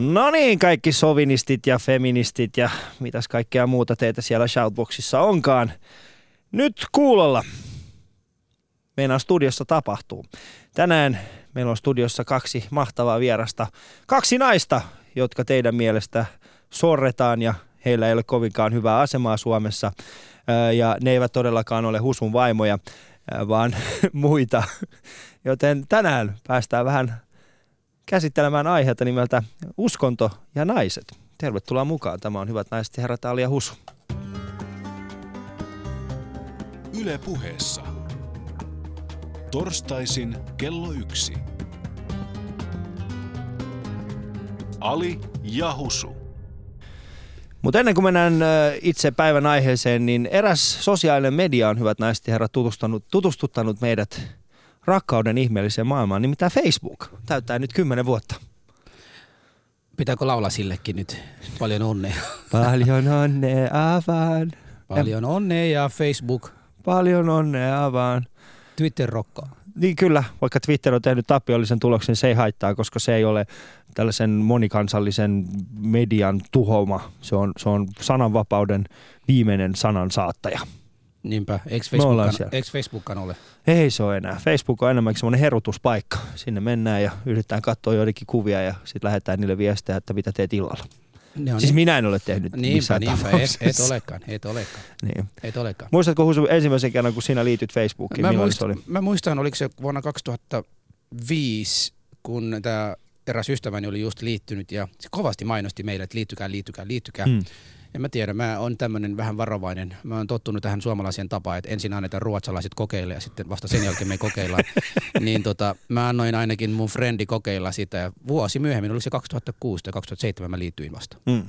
No niin, kaikki sovinistit ja feministit ja mitäs kaikkea muuta teitä siellä Shoutboxissa onkaan. Nyt kuulolla. Meidän studiossa tapahtuu. Tänään meillä on studiossa kaksi mahtavaa vierasta. Kaksi naista, jotka teidän mielestä sorretaan ja heillä ei ole kovinkaan hyvää asemaa Suomessa. Ja ne eivät todellakaan ole Husun vaimoja, vaan muita. Joten tänään päästään vähän käsittelemään aiheita nimeltä Uskonto ja naiset. Tervetuloa mukaan. Tämä on Hyvät naiset ja herrat Alia Husu. Yle puheessa. Torstaisin kello yksi. Ali ja Husu. Mutta ennen kuin mennään itse päivän aiheeseen, niin eräs sosiaalinen media on, hyvät naiset ja herrat, tutustuttanut meidät rakkauden ihmeelliseen maailmaan, nimittäin Facebook täyttää nyt kymmenen vuotta. Pitääkö laulaa sillekin nyt? Paljon onnea. Paljon onnea vaan. Paljon onnea ja Facebook. Paljon onnea vaan. Twitter rokkaa. Niin kyllä, vaikka Twitter on tehnyt tappiollisen tuloksen, se ei haittaa, koska se ei ole tällaisen monikansallisen median tuhoma. Se on, se on sananvapauden viimeinen sanan saattaja. Niinpä, eikö Facebookan, eikö Facebookan ole? Ei se ole enää. Facebook on enemmänkin semmoinen herutuspaikka. Sinne mennään ja yritetään katsoa joidenkin kuvia ja sitten lähdetään niille viestejä, että mitä teet illalla. No, siis niin. minä en ole tehnyt niinpä, missään niinpä, et, et, olekaan, et olekaan. Niin. Et olekaan. Muistatko Husu ensimmäisen kerran, kun sinä liityt Facebookiin? Mä, muist, oli? mä muistan, oliko se vuonna 2005, kun tämä eräs ystäväni oli just liittynyt ja se kovasti mainosti meille, että liittykää, liittykää, liittykää. Hmm. En mä tiedä, mä oon tämmöinen vähän varovainen. Mä oon tottunut tähän suomalaiseen tapaan, että ensin annetaan ruotsalaiset kokeille ja sitten vasta sen jälkeen me kokeillaan. niin tota, mä annoin ainakin mun frendi kokeilla sitä ja vuosi myöhemmin, oli se 2006 tai 2007 mä liityin vasta. Mm.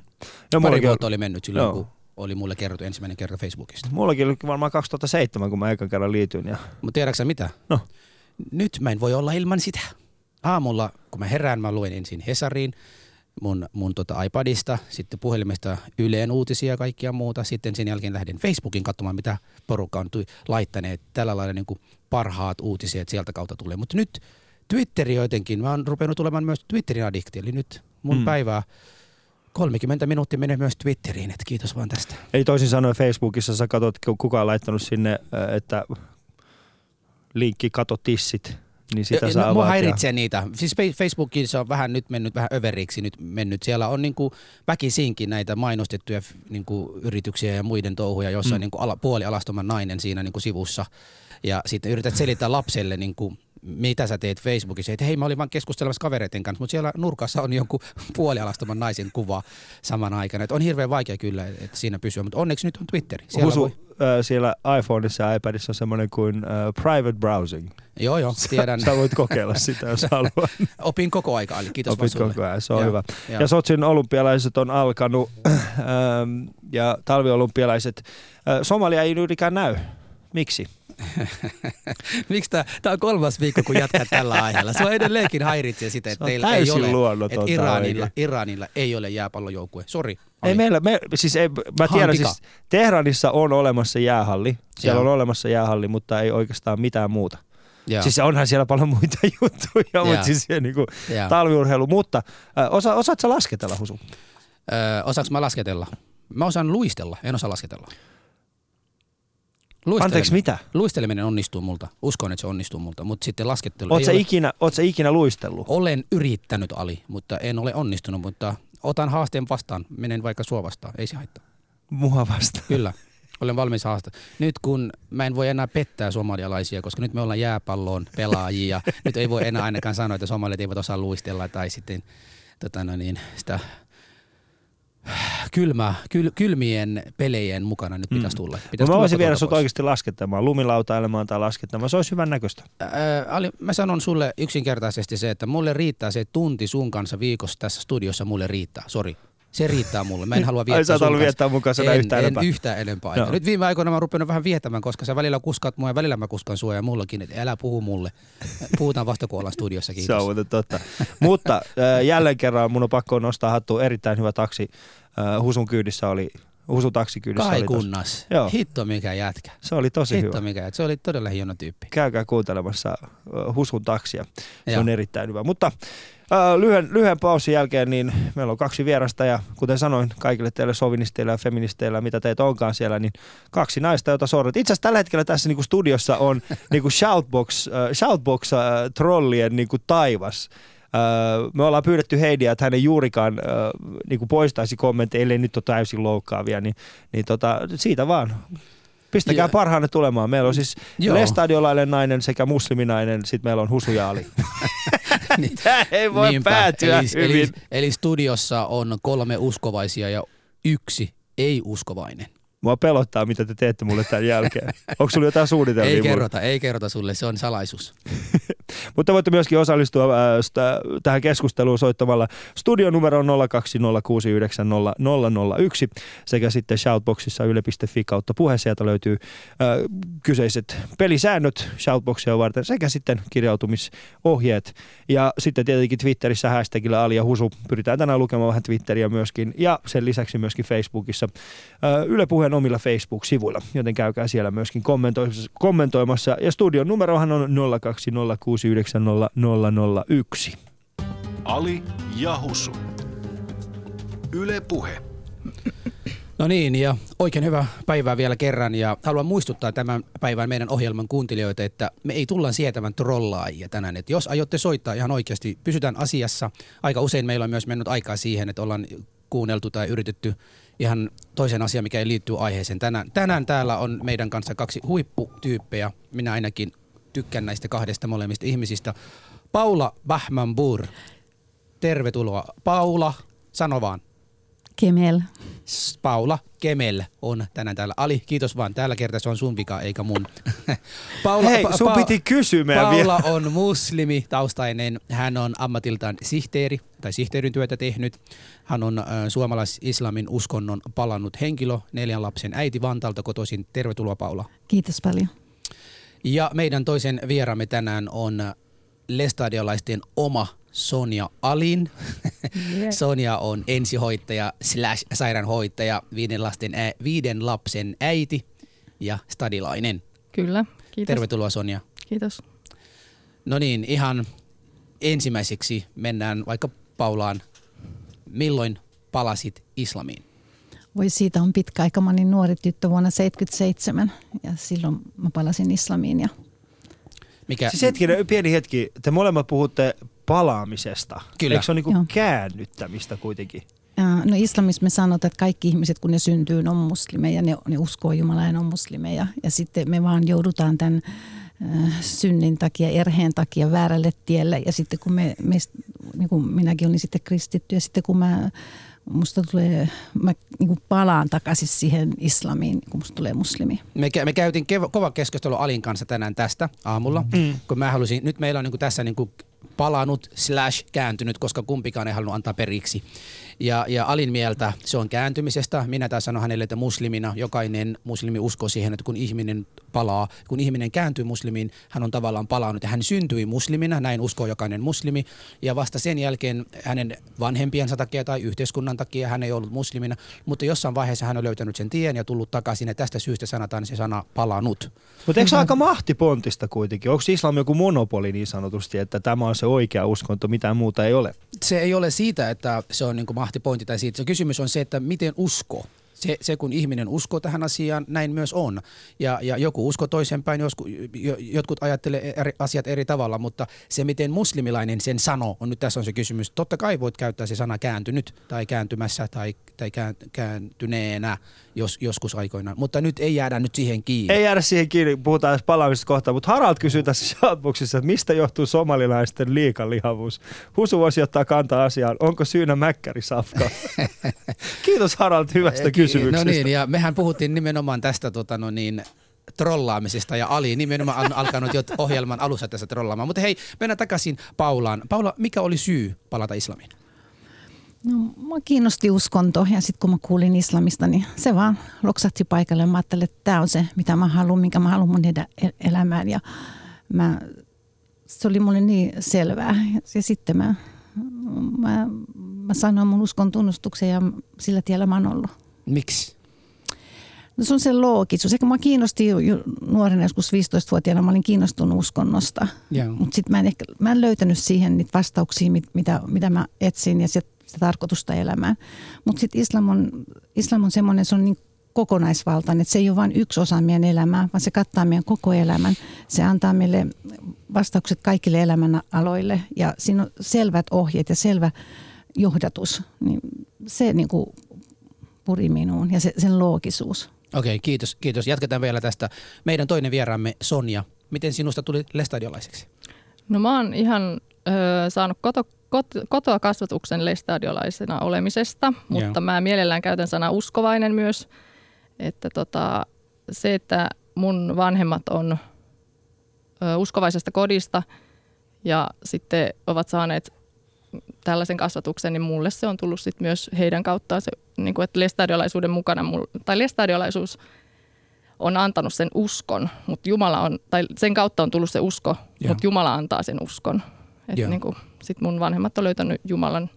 No, Pari vuotta oli mennyt silloin, Joo. kun oli mulle kerrottu ensimmäinen kerta Facebookista. Mullakin oli varmaan 2007, kun mä ekan kerran liityin. Ja... Mutta tiedätkö mitä? No. Nyt mä en voi olla ilman sitä. Aamulla, kun mä herään, mä luen ensin Hesariin, mun, mun tota iPadista, sitten puhelimesta Yleen uutisia ja kaikkia muuta. Sitten sen jälkeen lähdin Facebookin katsomaan, mitä porukka on tui, laittaneet. Tällä lailla niin kuin parhaat uutiset sieltä kautta tulee. Mutta nyt Twitteri jotenkin, mä oon rupenut tulemaan myös Twitterin adikti, eli nyt mun mm. päivää 30 minuuttia menee myös Twitteriin, että kiitos vaan tästä. Ei toisin sanoen Facebookissa sä katsot, kuka on laittanut sinne, että linkki kato tissit niin sitä no, saa Mua häiritsee ja... niitä. Siis Facebookissa on vähän nyt mennyt vähän överiksi nyt mennyt. Siellä on niinku väkisinkin näitä mainostettuja niinku yrityksiä ja muiden touhuja, jossa mm. on niinku ala, puolialastoman nainen siinä niinku sivussa. Ja sitten yrität selittää lapselle niinku mitä sä teet Facebookissa, että hei mä olin vaan keskustelemassa kavereiden kanssa, mutta siellä nurkassa on jonkun puolialastoman naisen kuva saman aikana. Et on hirveän vaikea kyllä, että siinä pysyä, mutta onneksi nyt on Twitteri. Siellä, Husu, voi... siellä iPhoneissa ja iPadissa on semmoinen kuin äh, private browsing. Joo, joo, tiedän. Sä, sä voit kokeilla sitä, jos haluat. Opin koko aika, eli kiitos Opit koko ajan, se on ja, hyvä. Ja, ja Sotsin olympialaiset on alkanut ähm, ja talviolympialaiset. Somalia ei juurikaan näy. Miksi? Miksi tämä, tämä on kolmas viikko, kun jatkaa tällä aiheella? Se on edelleenkin häiritsee sitä, että teillä ei ole, että Iranilla, Iranilla ei ole jääpallojoukkue. Sori. Ei meillä, me, siis ei, mä tiedän siis, Tehranissa on olemassa jäähalli, siellä Joo. on olemassa jäähalli, mutta ei oikeastaan mitään muuta. Joo. Siis onhan siellä paljon muita juttuja, Joo. mutta siis niin kuin talviurheilu. Mutta äh, osa, osaatko lasketella, Husu? Öö, osaatko mä lasketella? Mä osaan luistella, en osaa lasketella. Anteeksi, mitä? Luisteleminen onnistuu multa. Uskon, että se onnistuu multa, mutta sitten laskettelu ei ole... ikinä, oot sä ikinä luistellut? Olen yrittänyt, Ali, mutta en ole onnistunut, mutta otan haasteen vastaan. Menen vaikka sua vastaan, ei se haittaa. Mua vastaan? Kyllä, olen valmis haastaa. Nyt kun mä en voi enää pettää somalialaisia, koska nyt me ollaan jääpalloon pelaajia. nyt ei voi enää ainakaan sanoa, että somalit eivät osaa luistella tai sitten tota no niin, sitä kylmä, kyl, kylmien pelejen mukana nyt pitäisi mm. tulla. Pitäisi no mä voisin viedä sut oikeasti laskettamaan, lumilautailemaan tai laskettamaan. Se olisi hyvän näköistä. Ää, Ali, mä sanon sulle yksinkertaisesti se, että mulle riittää se tunti sun kanssa viikossa tässä studiossa, mulle riittää. Sori. Se riittää mulle. Mä en halua viettää Ai sä viettää mun kanssa en, yhtään enempää. En yhtään enempää. No. Nyt viime aikoina mä oon rupenut vähän viettämään, koska sä välillä kuskat mua ja välillä mä kuskan sua ja mullakin, että älä puhu mulle. Puhutaan vasta kun ollaan studiossa, kiitos. Se on muuten totta. Mutta äh, jälleen kerran mun on pakko nostaa hattu erittäin hyvä taksi uh, Husun kyydissä oli Husun taksikyydissä Kai oli kunnas. Joo. Hitto mikä jätkä. Se oli tosi Hitto hyvä. Mikä. Se oli todella hieno tyyppi. Käykää kuuntelemassa Husun taksia. Se Joo. on erittäin hyvä. Mutta lyhyen, lyhyen pausin jälkeen niin meillä on kaksi vierasta ja kuten sanoin kaikille teille sovinisteille ja feministeille, mitä teitä onkaan siellä, niin kaksi naista, joita sorret. Itse asiassa tällä hetkellä tässä niin kuin studiossa on niin kuin shoutbox, äh, shoutbox äh, trollien niin kuin taivas. Öö, me ollaan pyydetty Heidiä, että hän juurikaan öö, niin kuin poistaisi kommentteja, ellei nyt ole täysin loukkaavia, niin, niin tota, siitä vaan. Pistäkää Ja- parhaanne tulemaan. Meillä on siis Joo. lestadiolainen nainen sekä musliminainen, sitten meillä on Husujaali. Niin. Tämä ei voi Niinpä. päätyä eli, hyvin. Eli, eli studiossa on kolme uskovaisia ja yksi ei-uskovainen. Mua pelottaa, mitä te teette mulle tämän jälkeen. Onko sulla jotain suunnitelmia? Ei mulle? kerrota, ei kerrota sulle, se on salaisuus. Mutta voitte myöskin osallistua äh, tähän keskusteluun soittamalla studionumero 02069001 sekä sitten shoutboxissa yle.fi kautta puhe. Sieltä löytyy äh, kyseiset pelisäännöt shoutboxia varten sekä sitten kirjautumisohjeet. Ja sitten tietenkin Twitterissä hashtagillä Ali ja Husu. Pyritään tänään lukemaan vähän Twitteriä myöskin ja sen lisäksi myöskin Facebookissa äh, Yle Puheen omilla Facebook-sivuilla, joten käykää siellä myöskin kommentoimassa. kommentoimassa. Ja studion numerohan on 02069001. Ali ja Husu. Yle Puhe. No niin, ja oikein hyvää päivää vielä kerran. Ja haluan muistuttaa tämän päivän meidän ohjelman kuuntelijoita, että me ei tulla sietämään trollaajia tänään. Että jos aiotte soittaa ihan oikeasti, pysytään asiassa. Aika usein meillä on myös mennyt aikaa siihen, että ollaan kuunneltu tai yritetty ihan toisen asian, mikä ei liittyy aiheeseen. Tänään, tänään täällä on meidän kanssa kaksi huipputyyppejä. Minä ainakin tykkään näistä kahdesta molemmista ihmisistä. Paula Bahmanbur. Tervetuloa. Paula, sano vaan. Kemel. Paula Kemel on tänään täällä. Ali, kiitos vaan. Tällä kertaa se on sun vika eikä mun. Paula, Hei, sun Pa- piti kysyä Paula vielä. on muslimi taustainen. Hän on ammatiltaan sihteeri tai sihteerin työtä tehnyt. Hän on äh, suomalais-islamin uskonnon palannut henkilö, neljän lapsen äiti Vantaalta kotoisin. Tervetuloa Paula. Kiitos paljon. Ja meidän toisen vieraamme tänään on lestadiolaisten oma Sonja Alin. Sonja on ensihoitaja slash sairaanhoitaja, viiden, lasten ä, viiden lapsen äiti ja stadilainen. Kyllä, kiitos. Tervetuloa Sonja. Kiitos. No niin, ihan ensimmäiseksi mennään vaikka Paulaan. Milloin palasit islamiin? Voi siitä on pitkä aika. Mä olin nuori tyttö vuonna 77 ja silloin mä palasin islamiin. Ja Mikä, Siis hetkinen, pieni hetki. Te molemmat puhutte palaamisesta. Kyllä. Eikö se ole niinku Joo. käännyttämistä kuitenkin? No islamissa me sanotaan, että kaikki ihmiset kun ne syntyy ne on muslimeja, ne, ne uskoo Jumalaa ja ne on muslimeja. Ja sitten me vaan joudutaan tämän äh, synnin takia, erheen takia väärälle tielle. Ja sitten kun me, me niin kuin minäkin olin sitten kristitty ja sitten kun mä, musta tulee, mä niin kuin palaan takaisin siihen islamiin, kun musta tulee muslimi. Me, kä- me käytiin kev- kova keskustelu Alin kanssa tänään tästä aamulla, mm. kun mä halusin, nyt meillä on niin tässä niin palannut slash kääntynyt, koska kumpikaan ei halunnut antaa periksi. Ja, ja Alin mieltä se on kääntymisestä. Minä taas sanon hänelle, että muslimina jokainen muslimi uskoo siihen, että kun ihminen palaa, kun ihminen kääntyy muslimiin, hän on tavallaan palannut ja hän syntyi muslimina, näin uskoo jokainen muslimi. Ja vasta sen jälkeen hänen vanhempiensa takia tai yhteiskunnan takia hän ei ollut muslimina, mutta jossain vaiheessa hän on löytänyt sen tien ja tullut takaisin ja tästä syystä sanotaan se sana palannut. Mutta eikö se aika mahtipontista kuitenkin? Onko islam joku monopoli niin sanotusti, että tämä on se oikea uskonto, mitään muuta ei ole? se ei ole siitä, että se on niin mahtipointi tai siitä. Se kysymys on se, että miten usko. Se, se, kun ihminen uskoo tähän asiaan, näin myös on. Ja, ja joku usko toisenpäin, josku, jo, jotkut ajattelee eri, asiat eri tavalla, mutta se, miten muslimilainen sen sanoo, on nyt tässä on se kysymys. Totta kai voit käyttää se sana kääntynyt tai kääntymässä tai, tai kään, kääntyneenä jos, joskus aikoinaan, mutta nyt ei jäädä nyt siihen kiinni. Ei jäädä siihen kiinni, puhutaan edes palaamisesta kohta, mutta Harald kysyy tässä shoutboxissa, että mistä johtuu somalilaisten liikalihavuus? Husu voisi ottaa kantaa asiaan, onko syynä mäkkärisafka? Kiitos Harald hyvästä Ki- kysymyksestä. No niin, ja mehän puhuttiin nimenomaan tästä tota, no niin, trollaamisesta ja Ali nimenomaan on alkanut jo ohjelman alussa tässä trollaamaan. Mutta hei, mennään takaisin Paulaan. Paula, mikä oli syy palata islamiin? No, mä kiinnosti uskonto ja sitten kun mä kuulin islamista, niin se vaan loksahti paikalle. Mä ajattelin, että tämä on se, mitä mä haluan, minkä mä haluan mun edä, el- elämään. Ja mä, se oli mulle niin selvää. Ja, ja sitten mä, mä, mä sanoin mun uskon tunnustuksen ja sillä tiellä mä oon ollut. Miksi? No se on se loogisuus. Ehkä mä kiinnosti jo, jo nuorena, joskus 15-vuotiaana, mä olin kiinnostunut uskonnosta. Mutta sitten mä en ehkä, mä en löytänyt siihen niitä vastauksia, mit, mitä, mitä mä etsin ja sitä, sitä tarkoitusta elämään. Mutta sitten islam on, islam on semmoinen, se on niin kokonaisvaltainen, että se ei ole vain yksi osa meidän elämää, vaan se kattaa meidän koko elämän. Se antaa meille vastaukset kaikille elämän aloille ja siinä on selvät ohjeet ja selvä johdatus. Niin se niin kuin puri minuun ja se, sen loogisuus. Okei, kiitos, kiitos. Jatketaan vielä tästä. Meidän toinen vieraamme Sonja. Miten sinusta tuli lestadiolaiseksi? No mä oon ihan ö, saanut koto, kot, kotoa kasvatuksen lestadiolaisena olemisesta, mutta Joo. mä mielellään käytän sanaa uskovainen myös. Että tota, se, että mun vanhemmat on ö, uskovaisesta kodista ja sitten ovat saaneet tällaisen kasvatuksen, niin mulle se on tullut sit myös heidän kauttaan se, niin kuin, että lestadiolaisuuden mukana, mul, tai lestadiolaisuus on antanut sen uskon, mutta Jumala on, tai sen kautta on tullut se usko, Joo. mutta Jumala antaa sen uskon. Että Joo. niin kuin, sit mun vanhemmat on löytänyt Jumalan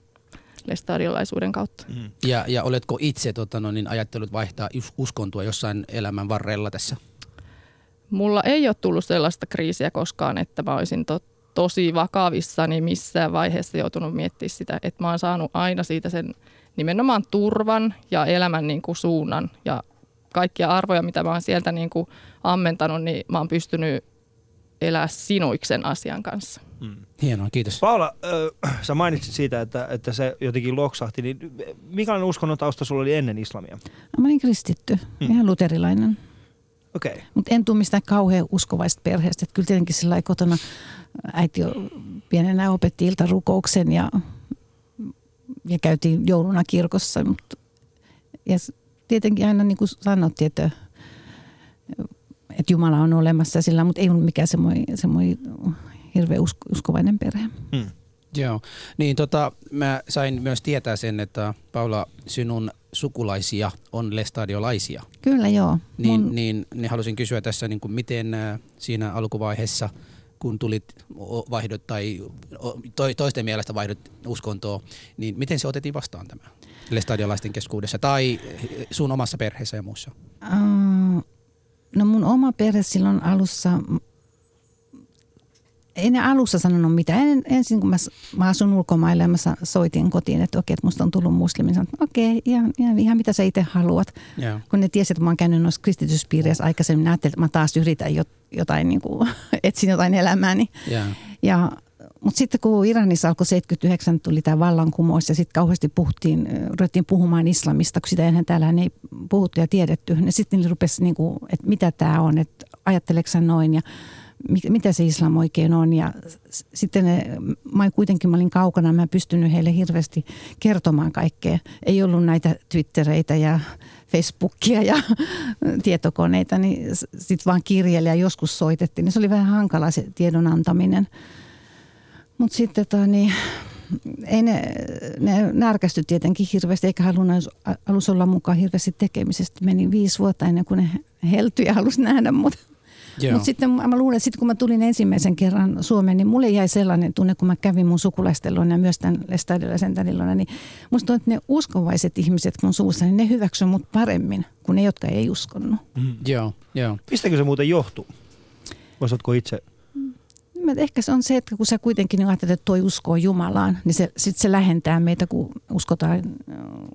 lestadiolaisuuden kautta. Ja, ja oletko itse tota, no, niin ajattelut vaihtaa us- uskontoa jossain elämän varrella tässä? Mulla ei ole tullut sellaista kriisiä koskaan, että mä olisin to, tosi vakavissani missään vaiheessa joutunut miettimään sitä, että mä oon saanut aina siitä sen nimenomaan turvan ja elämän niin kuin suunnan ja kaikkia arvoja, mitä mä oon sieltä niin kuin ammentanut, niin mä oon pystynyt elää sinuiksen asian kanssa. Hienoa, kiitos. Paula, äh, sä mainitsit siitä, että, että se jotenkin loksahti, niin mikälainen uskonnon tausta sulla oli ennen islamia? No, mä olin kristitty, Hmm. ihan luterilainen. Okei. Okay. Mutta en tule mistään kauhean uskovaista perheestä. Että kyllä tietenkin sillä kotona äiti jo pienenä opetti iltarukouksen ja, ja käytiin jouluna kirkossa. Mut, ja tietenkin aina niin kuin sanottiin, että, että Jumala on olemassa sillä, mutta ei ollut mikään semmoinen, semmoinen hirveän usko, uskovainen perhe. Hmm. Joo, niin tota, mä sain myös tietää sen, että Paula, sinun sukulaisia on lestadiolaisia. Kyllä joo. Niin, Mun- niin, niin halusin kysyä tässä, niin kuin miten äh, siinä alkuvaiheessa, kun tulit vaihdot tai toisten mielestä vaihdot uskontoa, niin miten se otettiin vastaan tämä lestadiolaisten keskuudessa tai sun omassa perheessä ja muussa? Äh, No mun oma perhe silloin alussa, ei ne alussa sanonut mitään. En, ensin kun mä, mä asun ulkomailla ja mä soitin kotiin, että okei, että musta on tullut muslimi. Sanoin, että okei, ihan, ihan, ihan mitä sä itse haluat. Joo. Kun ne tiesi, että mä oon käynyt noissa kristityspiireissä aikaisemmin, ne ajattelin, että mä taas yritän jot- jotain, niin kuin, etsin jotain elämääni. Joo. Ja, mutta sitten kun Iranissa alkoi 79, tuli tämä vallankumous ja sitten kauheasti puhuttiin, ruvettiin puhumaan islamista, kun sitä enhän täällä ei puhuttu ja tiedetty. Ne sitten ne rupesi, niin kuin, että mitä tämä on, että ajatteleeko sä noin ja mitä se islam oikein on. Ja sitten ne, mä kuitenkin mä olin kaukana, mä en pystynyt heille hirveästi kertomaan kaikkea. Ei ollut näitä Twittereitä ja Facebookia ja tietokoneita, niin sitten vaan kirjeellä ja joskus soitettiin. Niin se oli vähän hankala se tiedon antaminen. Mutta sitten tota, niin, ei ne, ne närkästy tietenkin hirveästi, eikä halunnut alus olla mukaan hirveästi tekemisestä. Meni viisi vuotta ennen kuin ne heltyi ja halusi nähdä mut. Mutta sitten mä luulen, että sit kun mä tulin ensimmäisen kerran Suomeen, niin mulle jäi sellainen tunne, kun mä kävin mun sukulaisten luona ja myös tämän lestadiolaisen tädin luona, niin musta on, että ne uskovaiset ihmiset mun suussa, niin ne hyväksyvät mut paremmin kuin ne, jotka ei uskonut. Joo, joo. Mistäkö se muuten johtuu? Osaatko itse? Mä- Ehkä se on se, että kun sä kuitenkin niin ajattelet, että toi uskoo Jumalaan, niin se, sit se lähentää meitä, kun uskotaan,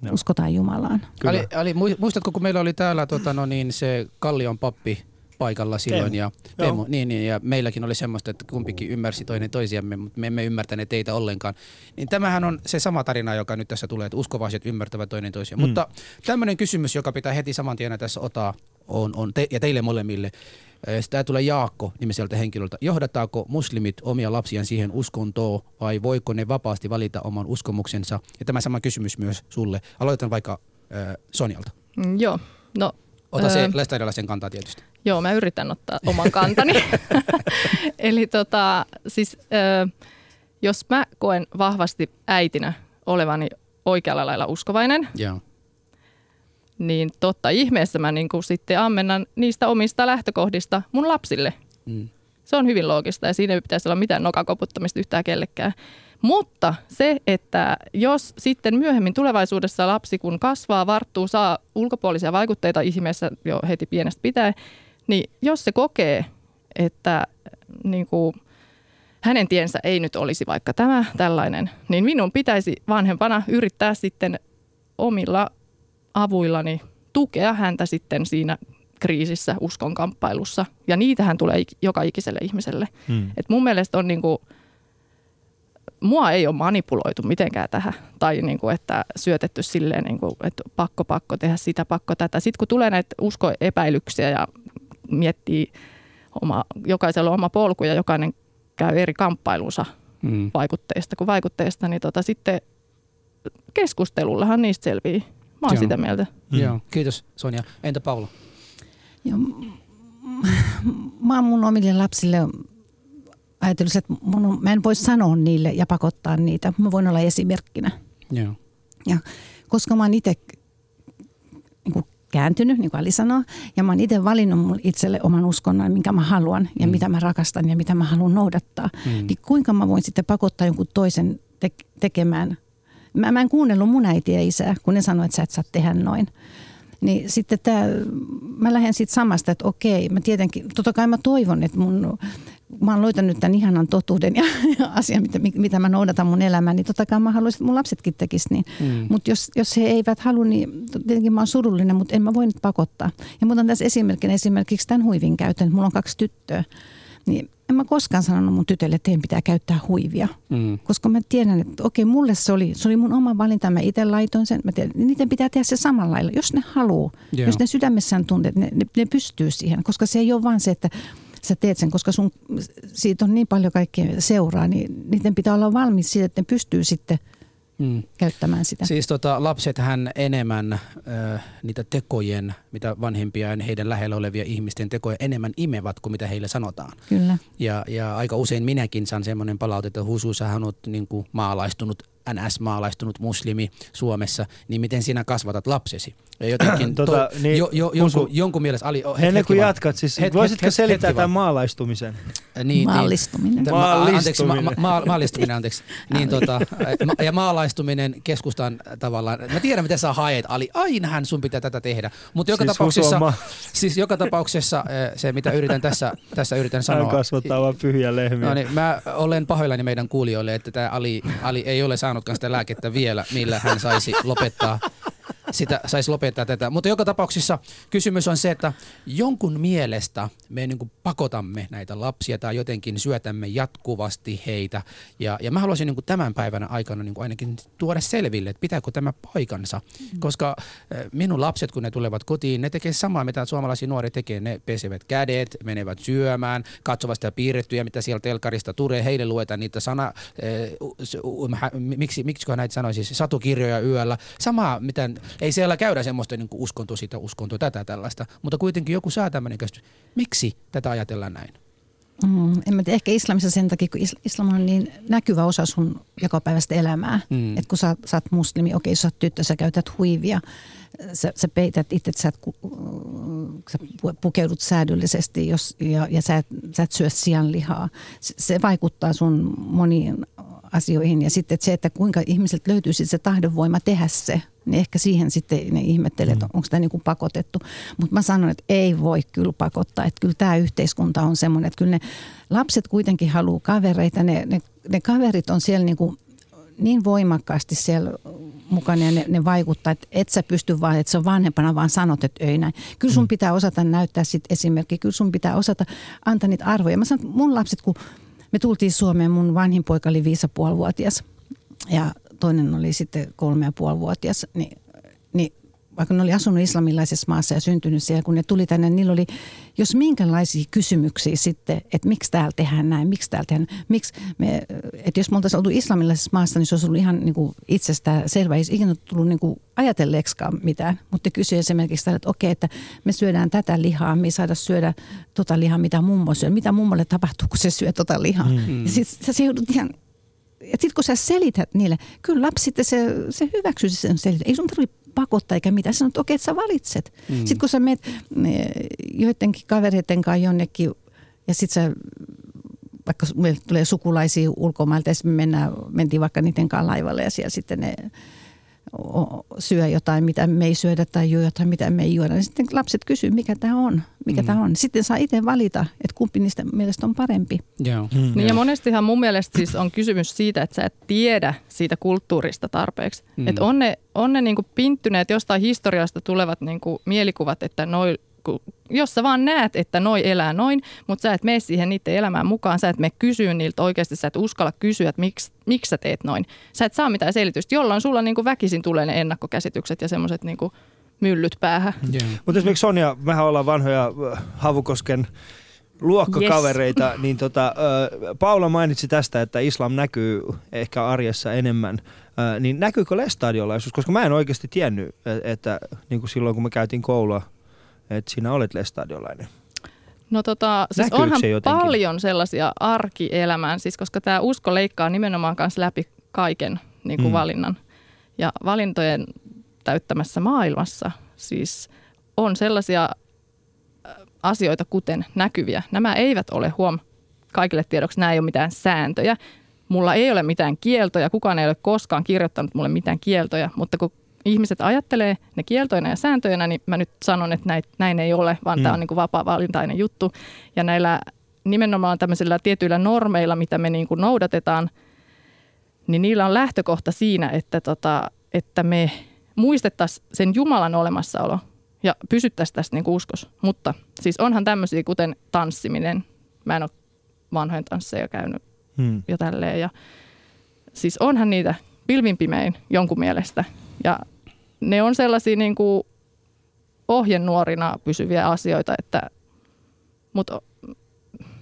Joo. uskotaan Jumalaan. Kyllä. Ali, Ali, mui- muistatko, kun meillä oli täällä tota, no niin, se Kallion pappi paikalla silloin Teemu. ja. Teemu, niin, niin, ja meilläkin oli semmoista, että kumpikin ymmärsi toinen toisiamme, mutta me emme ymmärtäneet teitä ollenkaan. Niin tämähän on se sama tarina, joka nyt tässä tulee, että uskovaiset ymmärtävät toinen toisiaan. Mm. Mutta tämmöinen kysymys, joka pitää heti saman tien tässä ottaa, on, on te, ja teille molemmille. Eh, Tämä tulee Jaakko nimiseltä henkilöltä. Johdataanko muslimit omia lapsiaan siihen uskontoon vai voiko ne vapaasti valita oman uskomuksensa? Ja tämä sama kysymys myös sulle. Aloitan vaikka äh, Sonjalta. Mm, joo, no Ota se Öö. lestadiolaisen kantaa tietysti. Joo, mä yritän ottaa oman kantani. Eli tota, siis, ö, jos mä koen vahvasti äitinä olevani oikealla lailla uskovainen, Joo. niin totta ihmeessä mä niin kuin sitten ammennan niistä omista lähtökohdista mun lapsille. Mm. Se on hyvin loogista ja siinä ei pitäisi olla mitään nokakoputtamista yhtään kellekään. Mutta se, että jos sitten myöhemmin tulevaisuudessa lapsi kun kasvaa, varttuu, saa ulkopuolisia vaikutteita ihmeessä jo heti pienestä pitää, niin jos se kokee, että niin kuin, hänen tiensä ei nyt olisi vaikka tämä tällainen, niin minun pitäisi vanhempana yrittää sitten omilla avuillani tukea häntä sitten siinä kriisissä, uskon kamppailussa. Ja niitähän tulee joka ikiselle ihmiselle. Hmm. Et mun mielestä on niin kuin, mua ei ole manipuloitu mitenkään tähän. Tai niin kuin, että syötetty silleen, niin kuin, että pakko, pakko tehdä sitä, pakko tätä. Sitten kun tulee näitä uskoepäilyksiä ja miettii, oma, jokaisella on oma polku ja jokainen käy eri kamppailunsa hmm. vaikutteista kuin vaikutteista, niin tota, sitten keskustelullahan niistä selvii. Mä oon Joo. sitä mieltä. Mm. Joo, kiitos Sonja. Entä Paula? Joo, mä oon mun omille lapsille ajatellut, että mun on, mä en voi sanoa niille ja pakottaa niitä. Mä voin olla esimerkkinä. Joo. Ja koska mä oon itse niin kääntynyt, niin kuin Ali sanoi, ja mä oon itse valinnut mun itselle oman uskonnon, minkä mä haluan ja mm. mitä mä rakastan ja mitä mä haluan noudattaa, mm. niin kuinka mä voin sitten pakottaa jonkun toisen te- tekemään. Mä, mä en kuunnellut mun äitiä ja isää, kun ne sanoivat, että sä et saa tehdä noin. Niin sitten tämä, mä lähden siitä samasta, että okei, mä tietenkin, totta kai mä toivon, että mun, mä oon löytänyt tämän ihanan totuuden ja, ja asian, mitä, mitä mä noudatan mun elämään, niin totta kai mä haluaisin, että mun lapsetkin tekisivät niin. Mm. Mutta jos, jos he eivät halua, niin tietenkin mä oon surullinen, mutta en mä voi nyt pakottaa. Ja muuten tässä esimerkkinä esimerkiksi tämän huivin käytön, mulla on kaksi tyttöä. Niin en mä koskaan sanonut mun tytölle, että teidän pitää käyttää huivia. Mm. Koska mä tiedän, että okei, mulle se oli, se oli mun oma valinta, mä itse laitoin sen. Mä tiedän, niiden pitää tehdä se samalla lailla, jos ne haluaa. Yeah. Jos ne sydämessään tuntee, että ne, ne, ne pystyy siihen. Koska se ei ole vaan se, että sä teet sen, koska sun, siitä on niin paljon kaikkea seuraa, niin niiden pitää olla valmis siitä, että ne pystyy sitten – mm. käyttämään sitä. Siis tota, lapsethan enemmän äh, niitä tekojen, mitä vanhempia ja heidän lähellä olevia ihmisten tekoja enemmän imevät kuin mitä heille sanotaan. Kyllä. Ja, ja aika usein minäkin saan semmoinen palaute, että Husu, sä on niin kuin maalaistunut NS-maalaistunut muslimi Suomessa, niin miten sinä kasvatat lapsesi? Ja jotenkin tota, to, niin, jo, jo, jonkun, jonkun mielestä... Ali, oh, Ennen kuin jatkat, siis het, voisitko het, selittää tämän maalaistumisen? Niin, niin, maallistuminen. Niin, maalistuminen. Anteeksi, ma, ma, maallistuminen, anteeksi. niin, tota, ja maalaistuminen keskustan tavallaan... Mä tiedän, mitä sä haet, Ali. Ainahan sun pitää tätä tehdä. Mutta joka, siis tapauksessa, ma- siis joka tapauksessa se, mitä yritän tässä, tässä yritän sanoa... Hän kasvattaa vaan pyhiä lehmiä. No niin, mä olen pahoillani meidän kuulijoille, että tämä Ali, Ali ei ole saanut saanutkaan sitä lääkettä vielä, millä hän saisi lopettaa sitä saisi lopettaa tätä. Mutta joka tapauksessa kysymys on se, että jonkun mielestä me niin kuin pakotamme näitä lapsia tai jotenkin syötämme jatkuvasti heitä. Ja, ja mä haluaisin niin kuin tämän päivänä aikana niin kuin ainakin tuoda selville, että pitääkö tämä paikansa. Mm. Koska minun lapset, kun ne tulevat kotiin, ne tekee samaa, mitä suomalaisia nuoret tekee. Ne pesevät kädet, menevät syömään, katsovat sitä piirrettyjä, mitä sieltä telkarista tulee. Heille luetaan niitä sana, miksi, miksi näitä sanoisi, siis satukirjoja yöllä. Samaa, mitä ei siellä käydä semmoista niin kuin uskonto sitä, uskonto tätä tällaista, mutta kuitenkin joku saa tämmöinen käsitys. Miksi tätä ajatellaan näin? Mm, en mä tiedä, ehkä islamissa sen takia, kun islam on niin näkyvä osa sun jokapäiväistä elämää. Mm. Että kun sä, sä oot muslimi, okei, sä oot tyttö, sä käytät huivia, sä, sä peität itse, sä, et, sä pukeudut säädyllisesti jos, ja, ja sä, et, sä et syö sianlihaa. Se, se vaikuttaa sun moniin asioihin. Ja sitten että se, että kuinka ihmiset löytyy se tahdonvoima tehdä se, niin ehkä siihen sitten ne ihmettelee, että mm. onko tämä niin kuin pakotettu. Mutta mä sanon, että ei voi kyllä pakottaa. Että kyllä tämä yhteiskunta on semmoinen, että kyllä ne lapset kuitenkin haluaa kavereita. Ne, ne, ne kaverit on siellä niin kuin niin voimakkaasti siellä mukana ja ne, ne vaikuttaa, että et sä pysty vaan, että se on vanhempana vaan sanot, että ei näin. Kyllä sun mm. pitää osata näyttää sit esimerkki, kyllä sun pitää osata antaa niitä arvoja. Mä sanon, mun lapset, kun me tultiin Suomeen, mun vanhin poika oli 5,5-vuotias ja toinen oli sitten kolme ja puoli vuotias, niin, niin vaikka ne oli asunut islamilaisessa maassa ja syntynyt siellä, kun ne tuli tänne, niillä oli jos minkälaisia kysymyksiä sitten, että miksi täällä tehdään näin, miksi täällä tehdään, miksi me, että jos me oltaisiin oltu islamilaisessa maassa, niin se olisi ollut ihan niin kuin itsestään selvä, ei ikinä tullut niin kuin ajatelleeksikaan mitään, mutta kysyi esimerkiksi tällä, että okei, että me syödään tätä lihaa, me ei saada syödä tota lihaa, mitä mummo syö, mitä mummolle tapahtuu, kun se syö tota lihaa. Mm. Ja sitten sä joudut ihan ja sitten kun sä selität niille, kyllä lapsi sitten se, se hyväksyy sen selitän. Ei sun tarvitse pakottaa eikä mitään. Sanot, että okei, että sä valitset. Mm. Sitten kun sä menet joidenkin kavereiden kanssa jonnekin ja sitten sä vaikka meille tulee sukulaisia ulkomailta ja me mennään, mentiin vaikka niiden kanssa laivalle ja siellä sitten ne syö jotain, mitä me ei syödä tai juo jotain, mitä me ei juoda. Niin sitten lapset kysyy, mikä tämä on, mikä mm. tämä on. Sitten saa itse valita, että kumpi niistä mielestä on parempi. Joo. Mm. Niin ja monestihan mun mielestä siis on kysymys siitä, että sä et tiedä siitä kulttuurista tarpeeksi. Mm. Että on ne, on ne niinku pinttyneet jostain historiasta tulevat niinku mielikuvat, että noi jos sä vaan näet, että noi elää noin, mutta sä et mene siihen niiden elämään mukaan, sä et mene kysyä niiltä oikeasti, sä et uskalla kysyä, että miksi, miksi sä teet noin. Sä et saa mitään selitystä, jolloin sulla niin kuin väkisin tulee ne ennakkokäsitykset ja semmoiset niin myllyt päähän. Yeah. Mutta esimerkiksi Sonja, mehän ollaan vanhoja äh, Havukosken luokkakavereita, yes. niin tota, äh, Paula mainitsi tästä, että islam näkyy ehkä arjessa enemmän. Äh, niin näkyykö lestadiolaisuus? Koska mä en oikeasti tiennyt, että, että niin kuin silloin kun me käytiin koulua että sinä olet lestadiolainen? No tota, siis onhan paljon sellaisia arkielämään, siis koska tämä usko leikkaa nimenomaan kanssa läpi kaiken niin kuin mm. valinnan. Ja valintojen täyttämässä maailmassa siis on sellaisia äh, asioita kuten näkyviä. Nämä eivät ole huom kaikille tiedoksi, nämä ei ole mitään sääntöjä. Mulla ei ole mitään kieltoja, kukaan ei ole koskaan kirjoittanut mulle mitään kieltoja, mutta kun ihmiset ajattelee ne kieltoina ja sääntöinä, niin mä nyt sanon, että näin, näin ei ole, vaan mm. tämä on niin kuin vapaa-valintainen juttu. Ja näillä nimenomaan tämmöisillä tietyillä normeilla, mitä me niin kuin noudatetaan, niin niillä on lähtökohta siinä, että, tota, että me muistettaisiin sen Jumalan olemassaolo ja pysyttäisiin tässä niin uskos. Mutta siis onhan tämmöisiä kuten tanssiminen. Mä en ole vanhojen tansseja käynyt hmm. jo tälleen. Ja, siis onhan niitä pilvin pimein jonkun mielestä. Ja ne on sellaisia niin kuin ohjenuorina pysyviä asioita, että mutta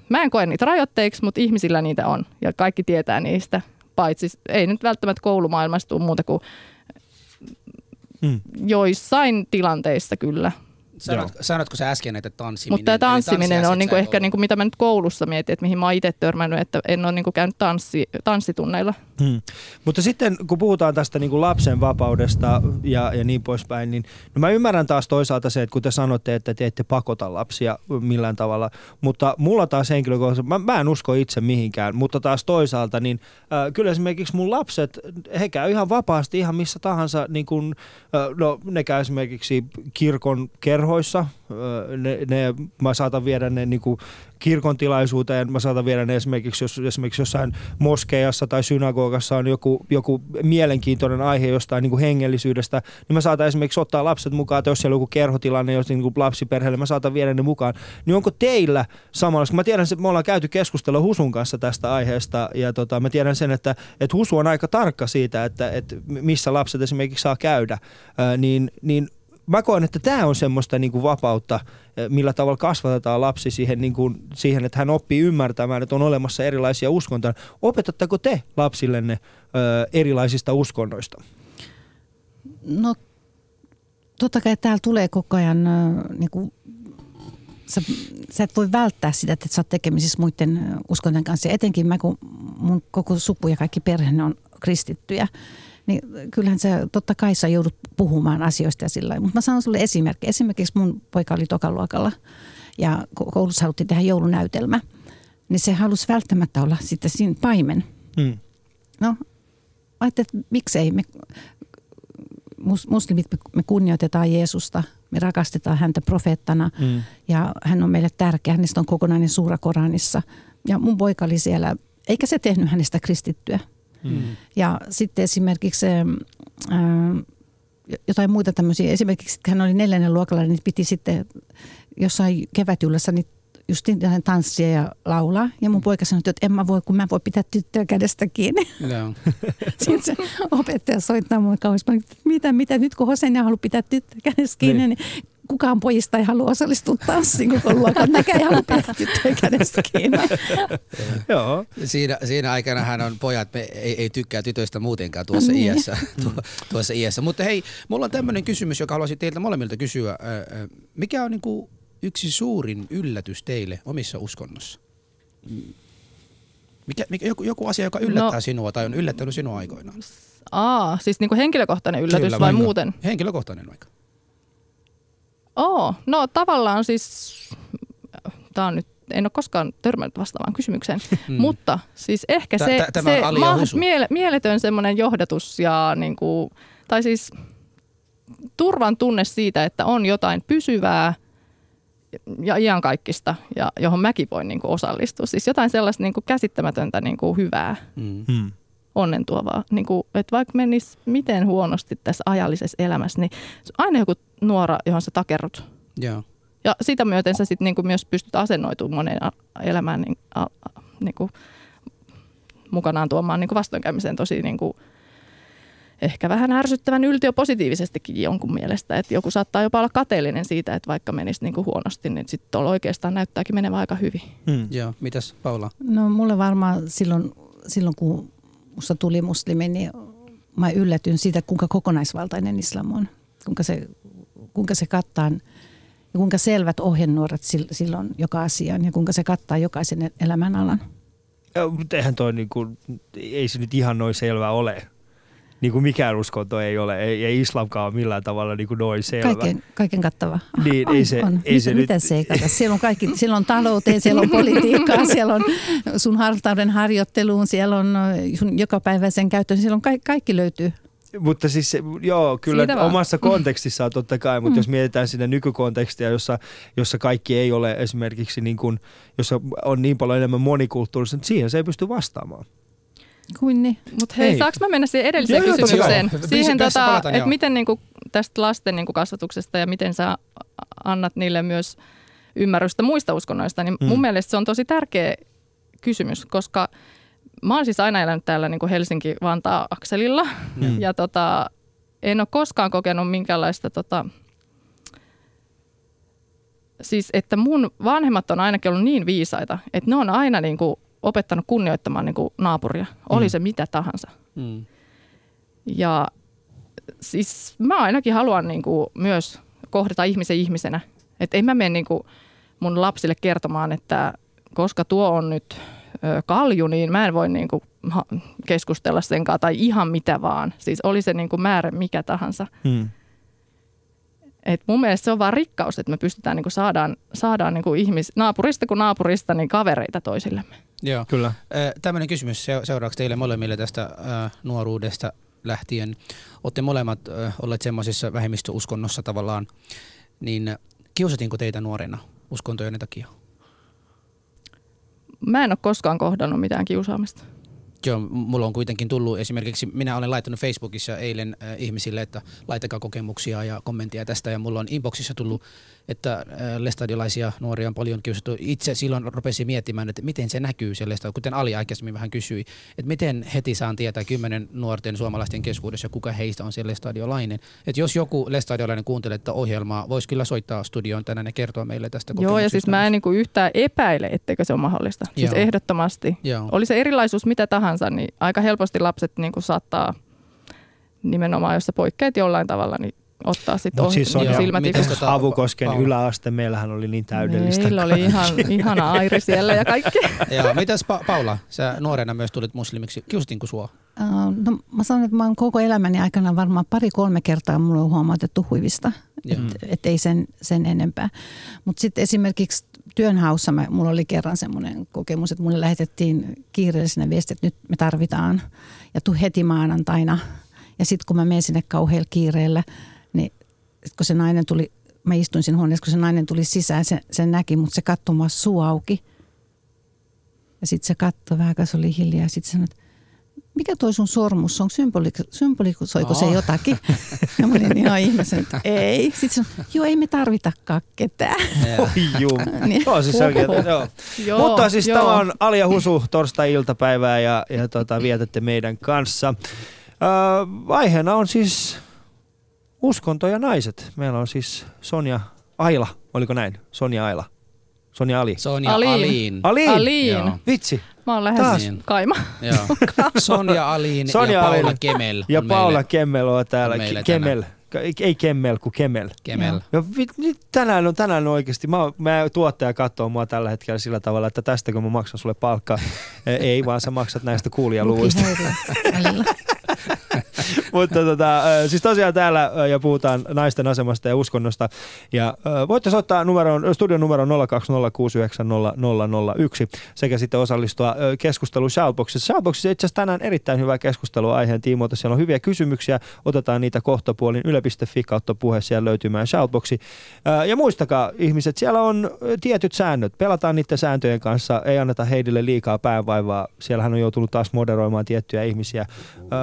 mä en koe niitä rajoitteiksi, mutta ihmisillä niitä on ja kaikki tietää niistä. Paitsi ei nyt välttämättä koulumaailmasta tule muuta kuin hmm. joissain tilanteissa kyllä – Sanot, sanotko sä äsken, että tanssiminen? Mutta tämä tanssiminen on niinku ehkä niinku, mitä mä nyt koulussa mietin, että mihin mä oon itse törmännyt, että en ole niinku käynyt tanssi, tanssitunneilla. Hmm. Mutta sitten kun puhutaan tästä niinku lapsen vapaudesta ja, ja niin poispäin, niin no mä ymmärrän taas toisaalta se, että kun te sanotte, että te ette pakota lapsia millään tavalla, mutta mulla taas henkilökohtaisesti, mä, mä en usko itse mihinkään, mutta taas toisaalta, niin äh, kyllä esimerkiksi mun lapset, he käy ihan vapaasti ihan missä tahansa, niin kun, äh, no ne käy esimerkiksi kirkon kerho kerhoissa. Ne, ne, mä saatan viedä ne niin kuin kirkon tilaisuuteen, mä saatan viedä ne esimerkiksi, jos esimerkiksi jossain moskeijassa tai synagogassa on joku, joku mielenkiintoinen aihe jostain niin kuin hengellisyydestä, niin mä saatan esimerkiksi ottaa lapset mukaan, että jos siellä on joku kerhotilanne, jos niin kuin lapsiperheelle, mä saatan viedä ne mukaan. Niin onko teillä samalla, mä tiedän, että me ollaan käyty keskustelua Husun kanssa tästä aiheesta, ja tota, mä tiedän sen, että, että Husu on aika tarkka siitä, että, että missä lapset esimerkiksi saa käydä, niin, niin mä koen, että tämä on semmoista niin kuin vapautta, eh, millä tavalla kasvatetaan lapsi siihen, niin kuin, siihen, että hän oppii ymmärtämään, että on olemassa erilaisia uskontoja. Opetatteko te lapsillenne ö, erilaisista uskonnoista? No totta kai täällä tulee koko ajan, niin kuin, sä, sä et voi välttää sitä, että sä oot tekemisissä muiden uskontojen kanssa. Etenkin mä, kun mun koko suku ja kaikki perhe on kristittyjä, niin kyllähän sä totta kai sä joudut puhumaan asioista ja sillä Mutta mä sanon sulle esimerkki. Esimerkiksi mun poika oli tokaluokalla ja koulussa haluttiin tehdä joulunäytelmä. Niin se halusi välttämättä olla sitten siinä paimen. Hmm. No, ajattelin, että miksei. Me, muslimit, me kunnioitetaan Jeesusta, me rakastetaan häntä profeettana mm. ja hän on meille tärkeä. Hänestä on kokonainen suura Koranissa. Ja mun poika oli siellä, eikä se tehnyt hänestä kristittyä. Mm. Ja sitten esimerkiksi äh, jotain muita tämmöisiä, esimerkiksi hän oli neljännen luokalla, niin piti sitten jossain kevätylässä niin just tanssia ja laulaa. Ja mun poika sanoi, että en mä voi, kun mä voi pitää tyttöä kädestä kiinni. No. Sitten se opettaja soittaa mulle kauheasti, mitä, mitä nyt kun Hosenia haluaa pitää tyttöä kädestä kiinni, niin, niin kukaan pojista ei halua osallistua tanssiin koko luokan. Näkään ei halua pitää kädestä kiinni. Joo. Siinä, siinä aikana hän on pojat, me ei, ei tykkää tytöistä muutenkaan tuossa, niin. iässä, tuo, tuossa iässä. Mutta hei, mulla on tämmöinen kysymys, joka haluaisin teiltä molemmilta kysyä. Mikä on niin kuin yksi suurin yllätys teille omissa uskonnossa? Mikä, mikä, joku, joku asia, joka yllättää no, sinua tai on yllättänyt sinua aikoinaan? Aa, siis niin kuin henkilökohtainen yllätys Kyllä, vai vaikka. muuten? Henkilökohtainen vaikka. Oo, no tavallaan siis, tämä on nyt en ole koskaan törmännyt vastaavaan kysymykseen. Mm. Mutta siis ehkä se, tä- tämä on se Husu. miele, mieletön semmoinen johdatus ja niin kuin, tai siis turvan tunne siitä, että on jotain pysyvää ja iankaikkista, ja johon mäkin voin niin kuin osallistua. Siis jotain sellaista niin kuin käsittämätöntä niin kuin hyvää, Mm. Hmm. onnentuovaa. Niin kuin, että vaikka menisi miten huonosti tässä ajallisessa elämässä, niin aina joku nuora, johon sä takerrut. Joo. Ja sitä myöten sä sit niinku myös pystyt asennoitumaan moneen elämään niin, a, a, niinku, mukanaan tuomaan niinku vastoinkäymiseen tosi niinku, ehkä vähän ärsyttävän yltiöpositiivisestikin jonkun mielestä. Että joku saattaa jopa olla kateellinen siitä, että vaikka menisi niinku huonosti, niin sitten tuolla oikeastaan näyttääkin menevän aika hyvin. Hmm. Joo. Mitäs Paula? No mulle varmaan silloin, silloin kun musta tuli muslimi, niin mä yllätyin siitä, kuinka kokonaisvaltainen islam on. Kuinka se, kuinka se kattaa ja kuinka selvät ohjenuoret sil- silloin joka asiaan ja kuinka se kattaa jokaisen elämänalan. Ja, mutta eihän toi niinku, ei se nyt ihan noin selvä ole. Niin kuin mikään uskonto ei ole, ei, ei islamkaan ole millään tavalla niin kuin noin selvä. Kaiken, kaiken kattava. Niin, on, ei se- on. ei mitä, se nyt- mitä se ei kata? Siellä on, kaikki, siellä on talouteen, siellä on politiikkaa, siellä on sun hartauden harjoitteluun, siellä on sun jokapäiväisen käyttöön, siellä on kaikki, kaikki löytyy. Mutta siis joo, kyllä Siitä vaan. omassa kontekstissaan totta kai, mutta Mm. jos mietitään sitä nykykontekstia, jossa, jossa kaikki ei ole esimerkiksi niin kuin, jossa on niin paljon enemmän monikulttuurista, niin siihen se ei pysty vastaamaan. Kuin niin. Mutta hei, Hei. saanko mä mennä siihen edelliseen Joo, kysymykseen? Joo. Siihen, tota, että miten niinku tästä lasten niinku kasvatuksesta ja miten sä annat niille myös ymmärrystä muista uskonnoista, niin Mm. mun mielestä se on tosi tärkeä kysymys, koska mä oon siis aina elänyt täällä niinku Helsinki-Vantaa-akselilla Mm. ja tota, en ole koskaan kokenut minkäänlaista tota, siis että mun vanhemmat on ainakin ollut niin viisaita, että ne on aina niinku opettanut kunnioittamaan niinku naapuria, oli Mm. se mitä tahansa. Mm. Ja siis mä ainakin haluan niinku myös kohdata ihmisen ihmisenä. Että en mä mene niinku mun lapsille kertomaan, että koska tuo on nyt kalju, niin mä en voi niinku ha- keskustella sen kanssa tai ihan mitä vaan. Siis oli se niinku määrä mikä tahansa. Hmm. Et mun mielestä se on vaan rikkaus, että me pystytään niinku saadaan, saadaan niinku ihmis, naapurista kuin naapurista niin kavereita toisillemme. Joo. Kyllä. Tämmöinen kysymys se- seuraavaksi teille molemmille tästä äh, nuoruudesta lähtien. Olette molemmat äh, olleet semmoisessa vähemmistöuskonnossa tavallaan, niin kiusatinko teitä nuorena uskontojen takia? Mä en ole koskaan kohdannut mitään kiusaamista. Joo, mulla on kuitenkin tullut esimerkiksi, minä olen laittanut Facebookissa eilen äh, ihmisille, että laittakaa kokemuksia ja kommenttia tästä ja mulla on inboxissa tullut, että äh, lestadiolaisia nuoria on paljon kiusattu. Itse silloin rupesin miettimään, että miten se näkyy se lestadio, kuten Ali aikaisemmin vähän kysyi, että miten heti saan tietää kymmenen nuorten suomalaisten keskuudessa, kuka heistä on se lestadiolainen. Että jos joku lestadiolainen kuuntelee tätä ohjelmaa, voisi kyllä soittaa studioon tänään ja kertoa meille tästä Joo, ja siis mä en niinku yhtään epäile, etteikö se ole mahdollista. Siis Joo. ehdottomasti. Joo. Oli se erilaisuus mitä tahansa, niin aika helposti lapset niinku saattaa nimenomaan, jos sä poikkeat jollain tavalla, niin ottaa sitten Mutta siis Sonja, silmät mites ikuisesti. tota- Avukosken Paula. yläaste, meillähän oli niin täydellistä. Meillä oli ihan, ihana Airi siellä ja kaikki. Joo, mitäs pa- Paula, sä nuorena myös tulit muslimiksi, kiusatinko sua? Äh, No, mä sanon, että mä oon koko elämäni aikana varmaan pari-kolme kertaa mulla on huomautettu huivista. Joo. Että et ei sen, sen enempää. Mutta sitten esimerkiksi työnhaussa mä, mulla oli kerran semmoinen kokemus, että mulle lähetettiin kiireellisenä viesti, että nyt me tarvitaan ja tuu heti maanantaina. Ja sitten kun mä menen sinne kauhealla kiireellä, kun se nainen tuli, mä istuin siinä huoneessa, kun se nainen tuli sisään, se, se näki, mutta se katsoi mua suu auki. Ja sitten se katsoi vähän, se oli hiljaa. Ja sitten sanoi, että mikä toi sun sormus on? Symboli- Symbolikoiko se jotakin? Ja mä olin ihan ihmisen, että ei. Sitten se joo ei me tarvitakaan ketään. Oi juu. Niin. Joo, siis selkeä, joo. Joo, Mutta siis joo. tämä on Alia Husu torstai-iltapäivää ja, ja tota, vietätte meidän kanssa. Öö, aiheena on siis uskonto ja naiset. Meillä on siis Sonja Aila, oliko näin? Sonja Aila. Sonja Ali. Sonja Aliin. Aliin. Aliin. Aliin. Joo. Vitsi. Mä oon lähes Taas. kaima. Joo. Sonja Aliin Sonja ja Paula Aliin. Kemel Ja Paula meille. Kemmel on täällä. on Kemel. Ei- Ei Kemmel, kuin Kemel. Kemel. Ja tänään on, tänään on oikeasti, mä, mä tuottaja katsoo mua tällä hetkellä sillä tavalla, että tästäkö mä maksan sulle palkkaa. ei, vaan sä maksat näistä kuulijaluvuista. Mutta tota, siis tosiaan täällä ja puhutaan naisten asemasta ja uskonnosta. Ja voitte soittaa numeroon, studion numero 020690001 sekä sitten osallistua keskusteluun Shoutboxissa. Shoutboxissa itse asiassa tänään erittäin hyvä keskustelua aiheen tiimoilta. Siellä on hyviä kysymyksiä. Otetaan niitä kohtapuolin yle.fi kautta puhe siellä löytymään Shoutboxi. Ja muistakaa ihmiset, siellä on tietyt säännöt. Pelataan niiden sääntöjen kanssa. Ei anneta heidille liikaa päänvaivaa. Siellähän on joutunut taas moderoimaan tiettyjä ihmisiä.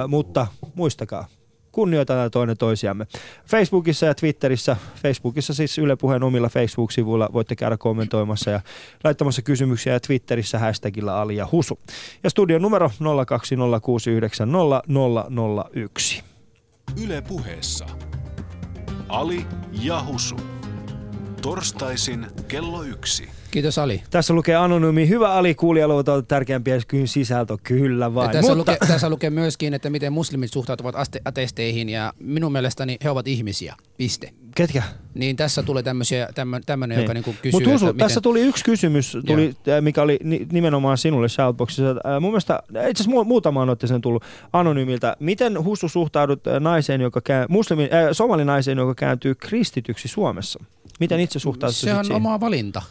Mutta muistakaa, kunnioitetaan toinen toisiamme. Facebookissa ja Twitterissä, Facebookissa siis Yle Puheen omilla Facebook-sivuilla voitte käydä kommentoimassa ja laittamassa kysymyksiä ja Twitterissä hashtagilla Ali ja Husu. Ja studion numero 020690001. Yle Puheessa Ali ja Husu. Torstaisin kello yksi. Kiitos Ali. Tässä lukee anonyymi. Hyvä Ali, kuulijaluota tärkeämpiä kuin sisältö, kyllä vain. Ja tässä, Mutta... lukee, tässä lukee myöskin, että miten muslimit suhtautuvat aste- ateisteihin ja minun mielestäni he ovat ihmisiä. Piste. Ketkä? Niin tässä tulee tämmöisiä, tämmöinen, niin. joka niinku kysyy. Mutta Husu, miten... tässä tuli yksi kysymys, tuli, äh, mikä oli nimenomaan sinulle Shoutboxissa. Äh, mun mielestä, itse asiassa muutamaan sen tullut anonyymiltä. Miten Husu suhtaudut äh, naiseen, joka käy, muslimi, äh, somalinaiseen, joka kääntyy kristityksi Suomessa? Miten itse suhtaudut Se on oma valinta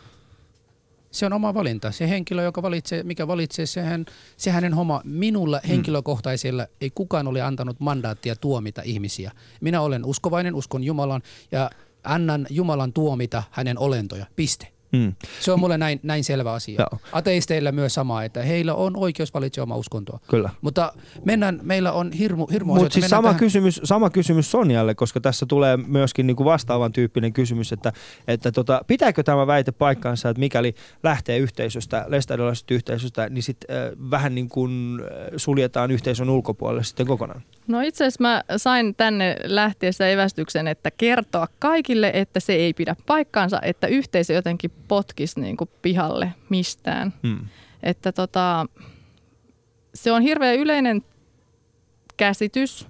se on oma valinta. Se henkilö, joka valitsee, mikä valitsee, sehän, se hänen homma. Minulla mm. henkilökohtaisella ei kukaan ole antanut mandaattia tuomita ihmisiä. Minä olen uskovainen, uskon Jumalan ja annan Jumalan tuomita hänen olentoja. Piste. Mm. Se on mulle näin, näin selvä asia. Joo. Ateisteilla myös sama, että heillä on oikeus valitse oma uskontoa. Kyllä. Mutta mennään, meillä on hirmu, hirmu Mutta siis sama, tähän... kysymys, sama kysymys Sonjalle, koska tässä tulee myöskin niinku vastaavan tyyppinen kysymys, että, että tota, pitääkö tämä väite paikkaansa, että mikäli lähtee yhteisöstä, lestadiolaisesta yhteisöstä, niin sitten äh, vähän niin kuin suljetaan yhteisön ulkopuolelle sitten kokonaan? No itse asiassa mä sain tänne lähtiessä evästyksen, että kertoa kaikille, että se ei pidä paikkaansa, että yhteisö jotenkin potkisi niin kuin pihalle mistään. Hmm. Että tota, se on hirveän yleinen käsitys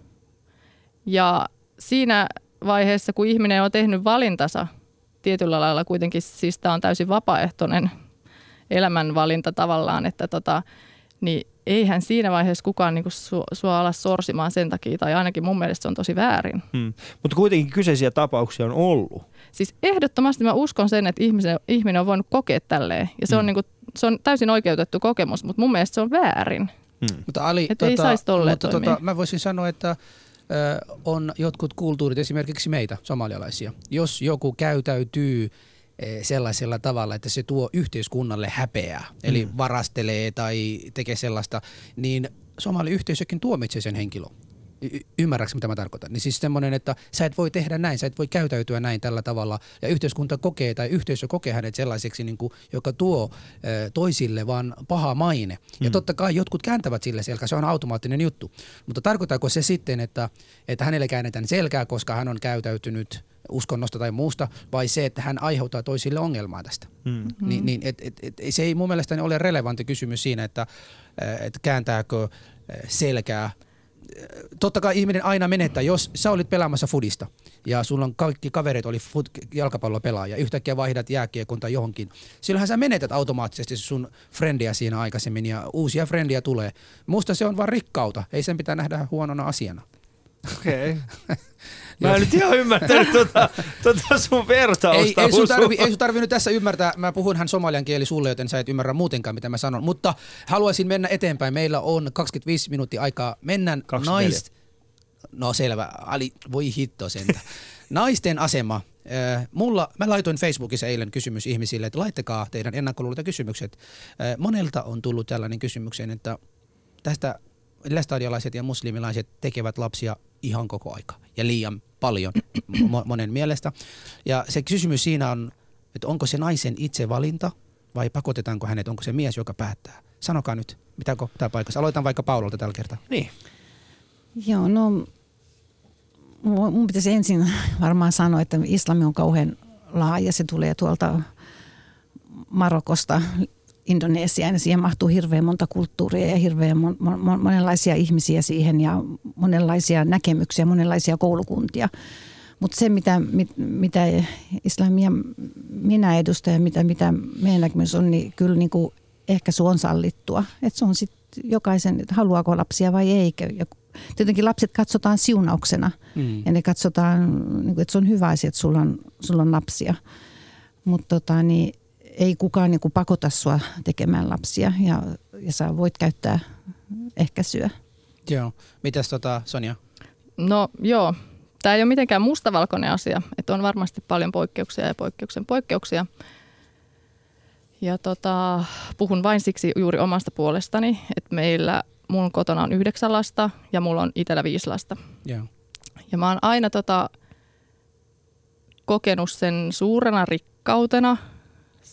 ja siinä vaiheessa, kun ihminen on tehnyt valintansa tietyllä lailla kuitenkin, siis tämä on täysin vapaaehtoinen elämänvalinta tavallaan, että tota, niin eihän siinä vaiheessa kukaan niinku sua, sua ala sorsimaan sen takia, tai ainakin mun mielestä se on tosi väärin. Hmm. Mutta kuitenkin kyseisiä tapauksia on ollut. Siis ehdottomasti mä uskon sen, että ihminen, ihminen on voinut kokea tälleen, ja se, hmm. on, niinku, se on täysin oikeutettu kokemus, mutta mun mielestä se on väärin. Hmm. Mutta Ali, tota, ei saisi mutta tota, mä voisin sanoa, että on jotkut kulttuurit, esimerkiksi meitä, somalialaisia. Jos joku käytäytyy sellaisella tavalla, että se tuo yhteiskunnalle häpeää, eli mm. varastelee tai tekee sellaista, niin somaliyhteisökin tuomitsee sen henkilön. Y- mitä mä tarkoitan? Niin siis semmoinen, että sä et voi tehdä näin, sä et voi käytäytyä näin tällä tavalla, ja yhteiskunta kokee tai yhteisö kokee hänet sellaiseksi, niin kuin, joka tuo ö, toisille vaan paha maine. Mm. Ja totta kai jotkut kääntävät sille selkä, se on automaattinen juttu. Mutta tarkoittaako se sitten, että, että hänelle käännetään selkää, koska hän on käytäytynyt – uskonnosta tai muusta, vai se, että hän aiheuttaa toisille ongelmaa tästä. Mm. Niin, niin, et, et, et, se ei mun mielestäni ole relevantti kysymys siinä, että et kääntääkö selkää totta kai ihminen aina menettää, jos sä olit pelaamassa fudista ja sulla on kaikki kaverit oli fut, jalkapallopelaaja, yhtäkkiä vaihdat jääkiekon tai johonkin. Silloinhan sä menetät automaattisesti sun frendiä siinä aikaisemmin ja uusia frendiä tulee. Musta se on vaan rikkauta, ei sen pitää nähdä huonona asiana. Okei. Okay. Mä en nyt ihan ymmärtänyt tuota, tuota sun vertausta. Ei, ei, sun tarvi, ei sun tarvi nyt tässä ymmärtää. Mä puhun hän somalian kieli sulle, joten sä et ymmärrä muutenkaan, mitä mä sanon. Mutta haluaisin mennä eteenpäin. Meillä on 25 minuuttia aikaa. Mennään nais... No selvä. Ali, voi hitto sentä. Naisten asema. Mulla, mä laitoin Facebookissa eilen kysymys ihmisille, että laittakaa teidän ennakkoluulot ja kysymykset. Monelta on tullut tällainen kysymyksen, että tästä lestadialaiset ja muslimilaiset tekevät lapsia ihan koko aika ja liian paljon monen mielestä. Ja se kysymys siinä on, että onko se naisen itse valinta vai pakotetaanko hänet, onko se mies, joka päättää. Sanokaa nyt, mitä tämä paikassa. Aloitan vaikka Paulolta tällä kertaa. Niin. Joo, no mun pitäisi ensin varmaan sanoa, että islami on kauhean laaja. Se tulee tuolta Marokosta Indonesiaan ja siihen mahtuu hirveän monta kulttuuria ja hirveän mon, mon, monenlaisia ihmisiä siihen ja monenlaisia näkemyksiä, monenlaisia koulukuntia. Mutta se, mitä, mit, mitä islamia minä edustan ja mitä, mitä meidän näkemys on, niin kyllä niin kuin ehkä se on sallittua. Että se on sitten jokaisen, että haluaako lapsia vai eikö. Ja tietenkin lapset katsotaan siunauksena Mm. ja ne katsotaan, niin kuin, että se on hyvä asia, että sulla on, sulla on lapsia. Mutta tota, niin, ei kukaan niin kuin pakota sua tekemään lapsia ja, ja sä voit käyttää ehkäisyä. Joo. Mitäs tota, Sonja? No joo, tämä ei ole mitenkään mustavalkoinen asia, että on varmasti paljon poikkeuksia ja poikkeuksen poikkeuksia. Ja tota, puhun vain siksi juuri omasta puolestani, että meillä, mun kotona on yhdeksän lasta ja mulla on itsellä viisi lasta. Joo. Ja mä oon aina tota, kokenut sen suurena rikkautena.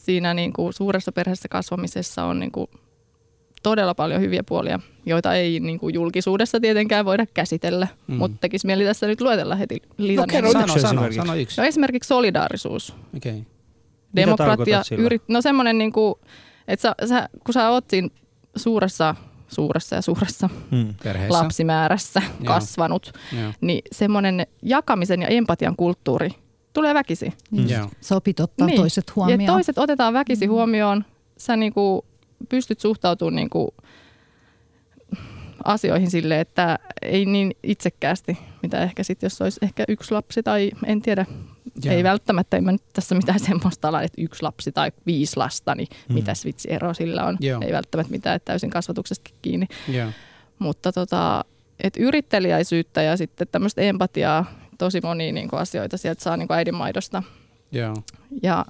Siinä niin kuin suuressa perheessä kasvamisessa on niin kuin todella paljon hyviä puolia, joita ei niin kuin julkisuudessa tietenkään voida käsitellä, Mm. mutta tekisi mieli tässä nyt luetella heti No litanian. kerro, sano, sano, esimerkiksi. sano yksi. No esimerkiksi solidaarisuus. Okei. Okay. Demokratia, yrit, no semmoinen niin kuin, että sä, sä, kun sä oot siinä suuressa, suuressa ja suuressa Mm. Perheessä. lapsimäärässä Joo. kasvanut, Joo. niin semmoinen jakamisen ja empatian kulttuuri tulee väkisin. Niin Joo. Sä opit ottaa niin. toiset huomioon. Ja toiset otetaan väkisin mm. huomioon. Sä niinku pystyt suhtautumaan niinku asioihin sille, että ei niin itsekkäästi, mitä ehkä sitten, jos olisi ehkä yksi lapsi tai en tiedä, Joo. ei välttämättä, ei mä nyt tässä mitään semmoista ala, että yksi lapsi tai viisi lasta, niin Mm. mitäs vitsi ero sillä on. Joo. Ei välttämättä mitään, että täysin kasvatuksesta kiinni. Joo. Mutta tota, et yrittelijäisyyttä ja sitten tämmöistä empatiaa, tosi monia niin asioita sieltä saa niin äidinmaidosta. Joo. Ja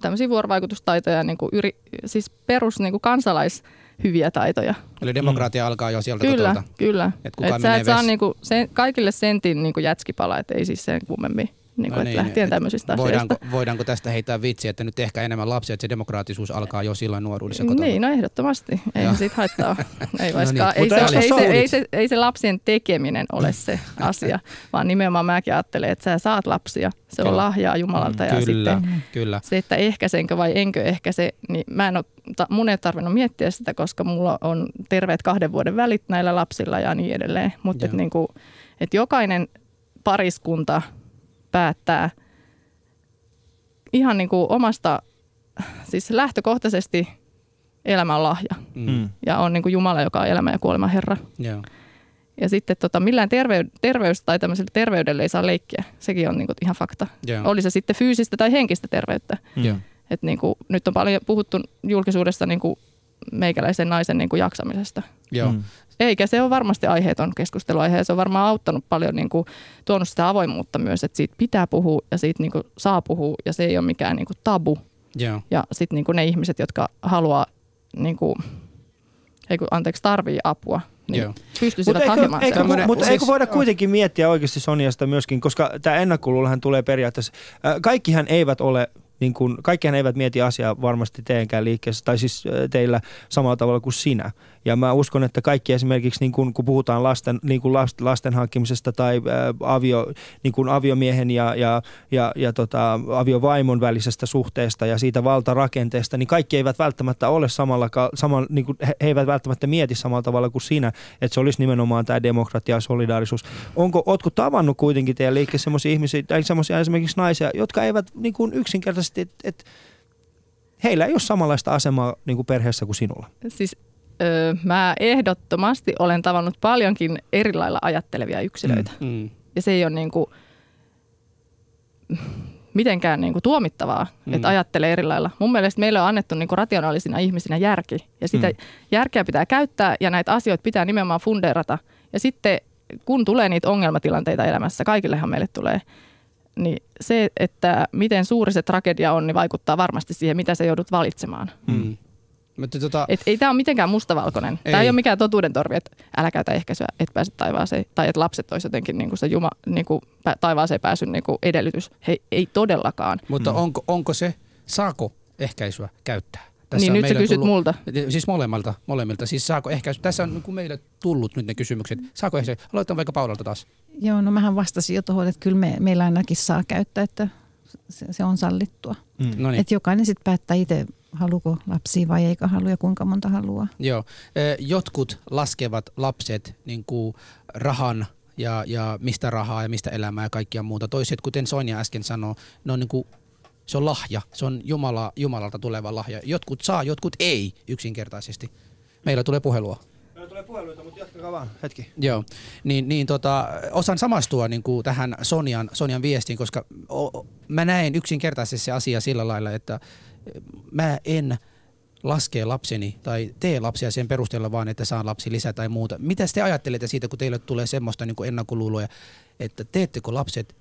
tämmöisiä vuorovaikutustaitoja, niin kuin yri, siis perus niin kuin kansalaishyviä taitoja. Eli demokratia mm. alkaa jo sieltä Kyllä, kotolta. kyllä. Et kuka Et sä et saa niinku sen, kaikille sentin niinku jätskipala, et ei siis sen kummemmin. Niinku, No no niin, niin, lähtien tämmöisistä voidaanko, asioista. voidaanko tästä heittää vitsiä, että nyt ehkä enemmän lapsia, että se demokraattisuus alkaa jo silloin nuoruudessa kotona? Niin, no ehdottomasti. Ei Joo. siitä haittaa. Ei, No niin, ei, se, ei, se, ei, se, ei se lapsien tekeminen ole se asia, vaan nimenomaan mäkin ajattelen, että sä saat lapsia. Se Kyllä. on lahjaa Jumalalta ja Kyllä, sitten kyllä. se, että ehkäisenkö vai enkö ehkäise, niin mä en ole, ta, mun ei tarvinnut miettiä sitä, koska mulla on terveet kahden vuoden välit näillä lapsilla ja niin edelleen. Mutta Joo. et niinku, et jokainen pariskunta päättää ihan niinku omasta, siis lähtökohtaisesti elämä on lahja. Mm. Mm. Ja on niinku Jumala, joka on elämä ja kuolema Herra. Joo. Ja sitten tota, millään tervey, terveys tai tämmöisellä terveydellä ei saa leikkiä. Sekin on niinku ihan fakta. Joo. Oli se sitten fyysistä tai henkistä terveyttä. Joo. Et niinku, nyt on paljon puhuttu julkisuudessa niinku meikäläisen naisen niinku jaksamisesta. Joo. Mm. Eikä se ole varmasti aiheeton keskusteluaihe ja se on varmaan auttanut paljon, niinku, tuonut sitä avoimuutta myös, että siitä pitää puhua ja siitä niinku, saa puhua ja se ei ole mikään niinku, tabu. Joo. Ja sitten niinku, ne ihmiset, jotka haluaa, niinku, ei kun, anteeksi, tarvii apua, niin Joo. pystyisivät Mutta eikö, hakemaan eikö, sen. Mutta siis- eikö voida kuitenkin miettiä oikeasti Soniasta myöskin, koska tämä ennakkoluulohan tulee periaatteessa, äh, kaikkihan eivät ole niin kuin, kaikkihan eivät mieti asiaa varmasti teidänkään liikkeessä, tai siis äh, teillä samalla tavalla kuin sinä. Ja mä uskon, että kaikki esimerkiksi, niin kun, kun puhutaan lasten, niin kuin last, lasten hankkimisesta tai äh, avio, niin kuin aviomiehen ja, ja, ja, ja tota, aviovaimon välisestä suhteesta ja siitä valtarakenteesta, niin kaikki eivät välttämättä ole samalla, samalla niin kuin, he he eivät välttämättä mieti samalla tavalla kuin sinä, että se olisi nimenomaan tämä demokratia ja solidaarisuus. Onko, ootko tavannut kuitenkin teidän liikkeessä sellaisia ihmisiä, tai sellaisia esimerkiksi naisia, jotka eivät niin kuin yksinkertaisesti, että et, heillä ei ole samanlaista asemaa niin kuin perheessä kuin sinulla? Siis öö, mä ehdottomasti olen tavannut paljonkin eri lailla ajattelevia yksilöitä. Mm. Mm. Ja se ei ole niinku mitenkään niinku tuomittavaa, Mm. että ajattelee eri lailla. Mun mielestä meille on annettu niinku rationaalisina ihmisinä järki. Ja sitä Mm. mm. järkeä pitää käyttää ja näitä asioita pitää nimenomaan fundeerata. Ja sitten kun tulee niitä ongelmatilanteita elämässä, kaikillehan meille tulee, niin se, että miten suuri se tragedia on, niin vaikuttaa varmasti siihen, mitä sä joudut valitsemaan. Mm. Mutta tota, Et ei tämä ole mitenkään mustavalkoinen. Tämä Ei. ei ole mikään totuuden torvi, että älä käytä ehkäisyä, et pääse taivaaseen. Tai että lapset olisi jotenkin niin kuin se juma, niin kuin taivaaseen pääsyn niin kuin edellytys. He, ei todellakaan. mutta Mm. onko, onko se, saako ehkäisyä käyttää? niin on nyt sä kysyt tullut- multa. Siis molemmilta, molemmilta. Siis saako ehkäisy, tässä on niin meille tullut nyt ne kysymykset. Saako ehkäisy? Aloitetaan vaikka Paulalta taas. Joo, no mähän vastasin jo tuohon, että kyllä me, meillä ainakin saa käyttää, että se, se on sallittua. Mm. No niin, Että jokainen sitten päättää itse, haluuko lapsia vai eikö halua ja kuinka monta haluaa. joo. Jotkut laskevat lapset niin kuin rahan ja, ja mistä rahaa ja mistä elämää ja kaikkia muuta. Toiset, kuten Sonja äsken sanoi, ne on niin kuin, se on lahja. Se on Jumala, Jumalalta tuleva lahja. Jotkut saa, jotkut ei yksinkertaisesti. Meillä tulee puhelua. Meillä tulee puheluita, mutta jatkakaa vaan. Hetki. Joo, niin, niin tota, osan samastua niin kuin tähän Sonjan, Sonjan viestiin, koska o, o, mä näen yksinkertaisesti se asia sillä lailla, että mä en laskee lapseni tai tee lapsia sen perusteella vaan, että saan lapsi lisää tai muuta. Mitä te ajattelette siitä, kun teille tulee semmoista niin ennakkoluuloja, että teettekö lapset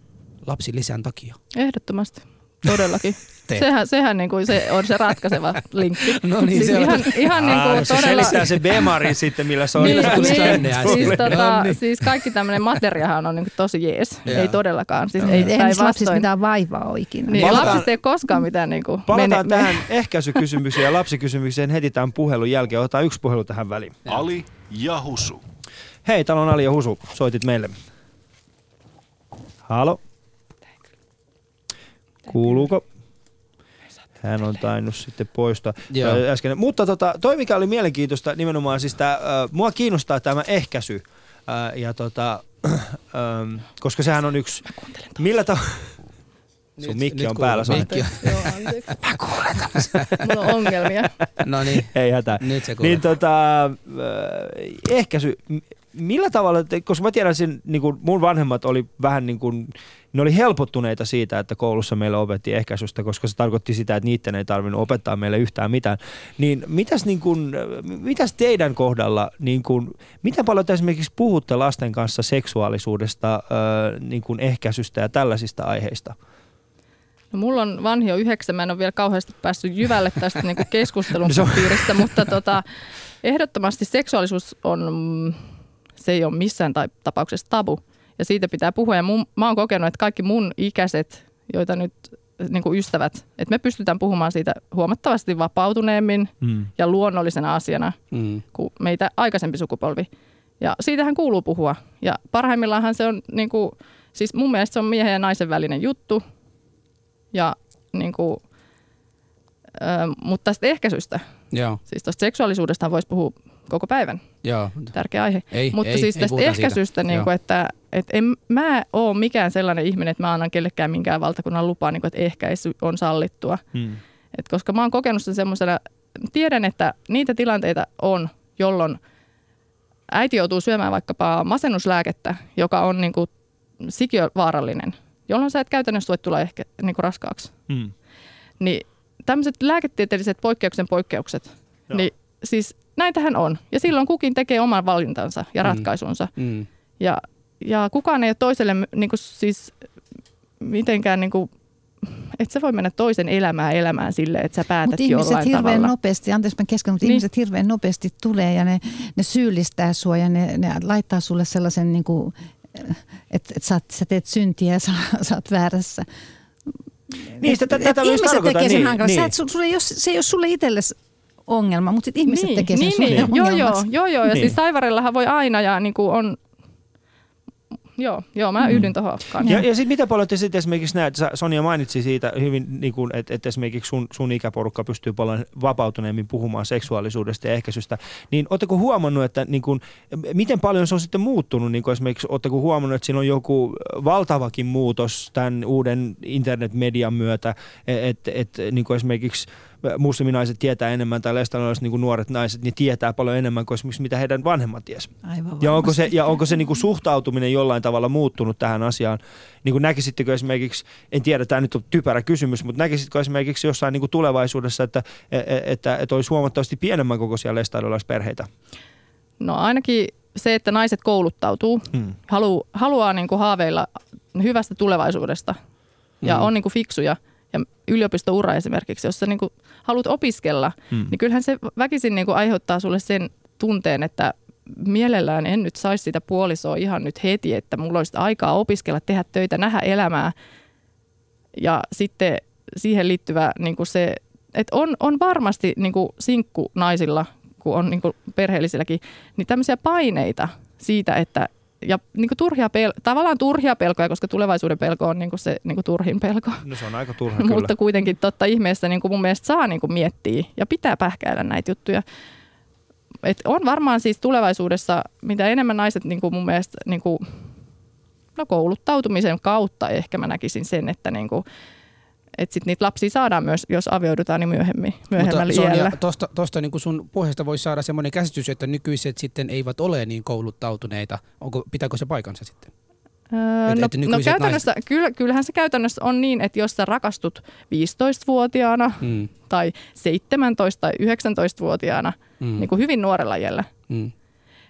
lapsi lisän takia? Ehdottomasti. Todellakin. Teet. sehän sehän niin kuin se on se ratkaiseva linkki. No niin, siis se on- ihan, ihan niin Aa, kuin se todella... selittää se Bemarin sitten, millä se on. Millä se tuli tänne siis, No tota, niin. siis kaikki tämmöinen materiahan on niin kuin tosi jees. Joo. Ei todellakaan. Siis ei, Ei niissä lapsissa mitään vaivaa ole ikinä. Niin, Palataan- lapsista ei ole koskaan mitään niin kuin Palataan tähän ehkäisykysymykseen ja lapsikysymykseen heti tämän puhelun jälkeen. Otetaan yksi puhelu tähän väliin. Ali ja Husu. Hei, täällä on Ali ja Husu. Soitit meille. Halo? Kuuluuko? Hän on tainnut sitten poistaa äsken. Mutta tota, toi mikä oli mielenkiintoista nimenomaan, siis tää, äh, mua kiinnostaa tämä ehkäisy. Äh, ja tota, ähm, koska sehän on yksi... Millä tavalla... Sun Nyt- mikki nyt on päällä. Mikki on. Joo, anteeksi. Mä kuulen Mulla on ongelmia. No niin, Ei hätää. nyt se kuuluu. Niin tota, äh, ehkäisy, millä tavalla, koska mä tiedän sen, niin kuin mun vanhemmat oli vähän niin kuin, ne oli helpottuneita siitä, että koulussa meillä opetti ehkäisystä, koska se tarkoitti sitä, että niiden ei tarvinnut opettaa meille yhtään mitään. Niin mitäs, niin kuin, äh, mitäs teidän kohdalla, niin kuin, miten paljon te esimerkiksi puhutte lasten kanssa seksuaalisuudesta, niin kuin ehkäisystä ja tällaisista aiheista? No, mulla on vanhi jo yhdeksän, mä en ole vielä kauheasti päässyt jyvälle tästä niin keskustelun No piiristä, mutta tota, ehdottomasti seksuaalisuus on, se ei ole missään tai tapauksessa tabu. Ja siitä pitää puhua. Ja mun, mä oon kokenut, että kaikki mun ikäiset, joita nyt niin kuin ystävät, että me pystytään puhumaan siitä huomattavasti vapautuneemmin Mm. ja luonnollisena asiana Mm. kuin meitä aikaisempi sukupolvi. Ja siitähän kuuluu puhua. Ja parhaimmillaanhan se on, niin kuin, siis mun mielestä se on miehen ja naisen välinen juttu. Ja niin kuin, ö, mutta tästä ehkäisystä, Joo, siis tuosta seksuaalisuudesta voisi puhua koko päivän. joo. Tärkeä aihe. Ei, mutta ei, siis ei tästä puhuta ehkäisystä, siitä. niin kuin, että, että en mä ole mikään sellainen ihminen, että mä annan kellekään minkään valtakunnan lupaa, niin kuin, että ehkäisy on sallittua. Mm. Et koska mä oon kokenut sen semmoisena, tiedän, että niitä tilanteita on, jolloin äiti joutuu syömään vaikkapa masennuslääkettä, joka on niin kuin sikiövaarallinen, jolloin sä et käytännössä voi tulla ehkä niin kuin raskaaksi. Mm. Niin tämmöiset lääketieteelliset poikkeuksen poikkeukset, Joo. niin siis näitähän on. Ja silloin kukin tekee oman valintansa ja Mm. ratkaisunsa. Mm. Ja, ja kukaan ei ole toiselle niin kuin siis mitenkään, niin kuin, et sä voi mennä toisen elämää elämään sille, että sä päätät Mutta ihmiset jollain hirveän tavalla. nopeasti, anteeksi mä kesken, mutta Niin. ihmiset hirveän nopeasti tulee ja ne, ne syyllistää sua ja ne, ne laittaa sulle sellaisen, niin kuin, että et sä, sä teet syntiä ja sä, sä oot väärässä. Niin, sitä, tätä myös ihmiset tekee sen niin, hankala. niin. Sä et, su- sulle ole, se ei ole sulle itsellesi ongelma, mutta sit ihmiset niin, tekee sen niin, sulle niin. Joo, joo, joo, joo. Ja Niin. siis Taivarellahan voi aina ja niin kuin on... Joo, joo, mä yhdyn tuohon kanssa. Ja, ja sitten miten paljon te sitten esimerkiksi näet, sä- Sonia mainitsi siitä hyvin, niin kuin, että, että esimerkiksi sun, sun ikäporukka pystyy paljon vapautuneemmin puhumaan seksuaalisuudesta ja ehkäisystä, niin ootteko huomannut, että niin kuin, miten paljon se on sitten muuttunut, niin kuin esimerkiksi ootteko huomannut, että siinä on joku valtavakin muutos tämän uuden internetmedian myötä, että et, niin kuin esimerkiksi musliminaiset tietää enemmän tai lestalaiset niin nuoret naiset, niin tietää paljon enemmän kuin esimerkiksi mitä heidän vanhemmat ties. Aivan Ja onko se, ja onko se niin kuin suhtautuminen jollain tavalla muuttunut tähän asiaan? Niin kuin näkisittekö esimerkiksi, en tiedä, tämä nyt on typerä kysymys, mutta näkisitkö esimerkiksi jossain niin kuin tulevaisuudessa, että, että, että, että olisi huomattavasti pienemmän kokoisia lestailulaisperheitä? No ainakin se, että naiset kouluttautuu, Hmm. halu, haluaa niin kuin haaveilla hyvästä tulevaisuudesta ja Mm. on niin kuin fiksuja. Ja yliopistoura esimerkiksi, jos sä niin kuin haluat opiskella, Hmm. niin kyllähän se väkisin niin kuin aiheuttaa sulle sen tunteen, että mielellään en nyt saisi sitä puolisoa ihan nyt heti, että mulla olisi aikaa opiskella, tehdä töitä, nähdä elämää. Ja sitten siihen liittyvä niin kuin se, että on, on varmasti niin kuin sinkku naisilla, kun on niin kuin perheellisilläkin, niin tämmöisiä paineita siitä, että ja niin kuin turhia pel- tavallaan turhia pelkoja, koska tulevaisuuden pelko on niin kuin se niin kuin turhin pelko. No se on aika turha kyllä. Mutta kuitenkin totta ihmeessä niin kuin mun mielestä saa niin kuin miettiä ja pitää pähkäillä näitä juttuja. Et on varmaan siis tulevaisuudessa, mitä enemmän naiset niin kuin mun mielestä niin kuin, no kouluttautumisen kautta ehkä mä näkisin sen, että niin kuin, että sitten niitä lapsia saadaan myös, jos avioidutaan niin myöhemmin, myöhemmällä Mutta iällä. Sonja, tosta, tosta niin kuin sun puheesta voi saada semmoinen käsitys, että nykyiset sitten eivät ole niin kouluttautuneita. Onko, pitääkö se paikansa sitten? Öö, Et- no, et no käytännössä, kyllä, kyllähän se käytännössä on niin, että jos sä rakastut 15-vuotiaana Mm, tai 17- tai 19-vuotiaana, mm, niin kuin hyvin nuorella iällä, mm,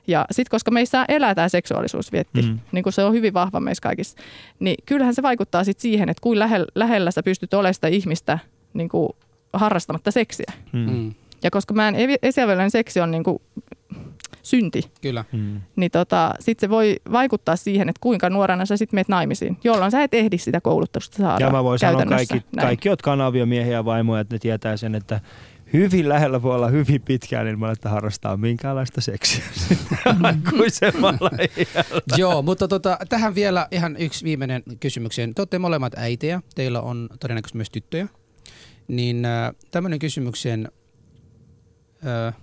ja sitten koska meissä elää tämä seksuaalisuusvietti, Mm. niin kuin se on hyvin vahva meissä kaikissa, niin kyllähän se vaikuttaa sit siihen, että kuin lähellä, lähellä sä pystyt olemaan sitä ihmistä niin kuin harrastamatta seksiä. Mm. mm, Ja koska mä en esiavallinen seksi on niin kuin synti, kyllä. Mm. niin tota, sitten se voi vaikuttaa siihen, että kuinka nuorena sä sitten meet naimisiin, jolloin sä et ehdi sitä koulutusta saada Ja mä voin sanoa kaikki, Näin. kaikki, jotka on aviomiehiä ja vaimoja, että ne tietää sen, että hyvin lähellä voi olla hyvin pitkään ilman, että harrastaa minkäänlaista seksiä. Aikuisemmalla. Joo, mutta tota, tähän vielä ihan yksi viimeinen kysymykseen. Te olette molemmat äitejä, teillä on todennäköisesti myös tyttöjä. Niin äh, tämmöinen kysymykseen, äh,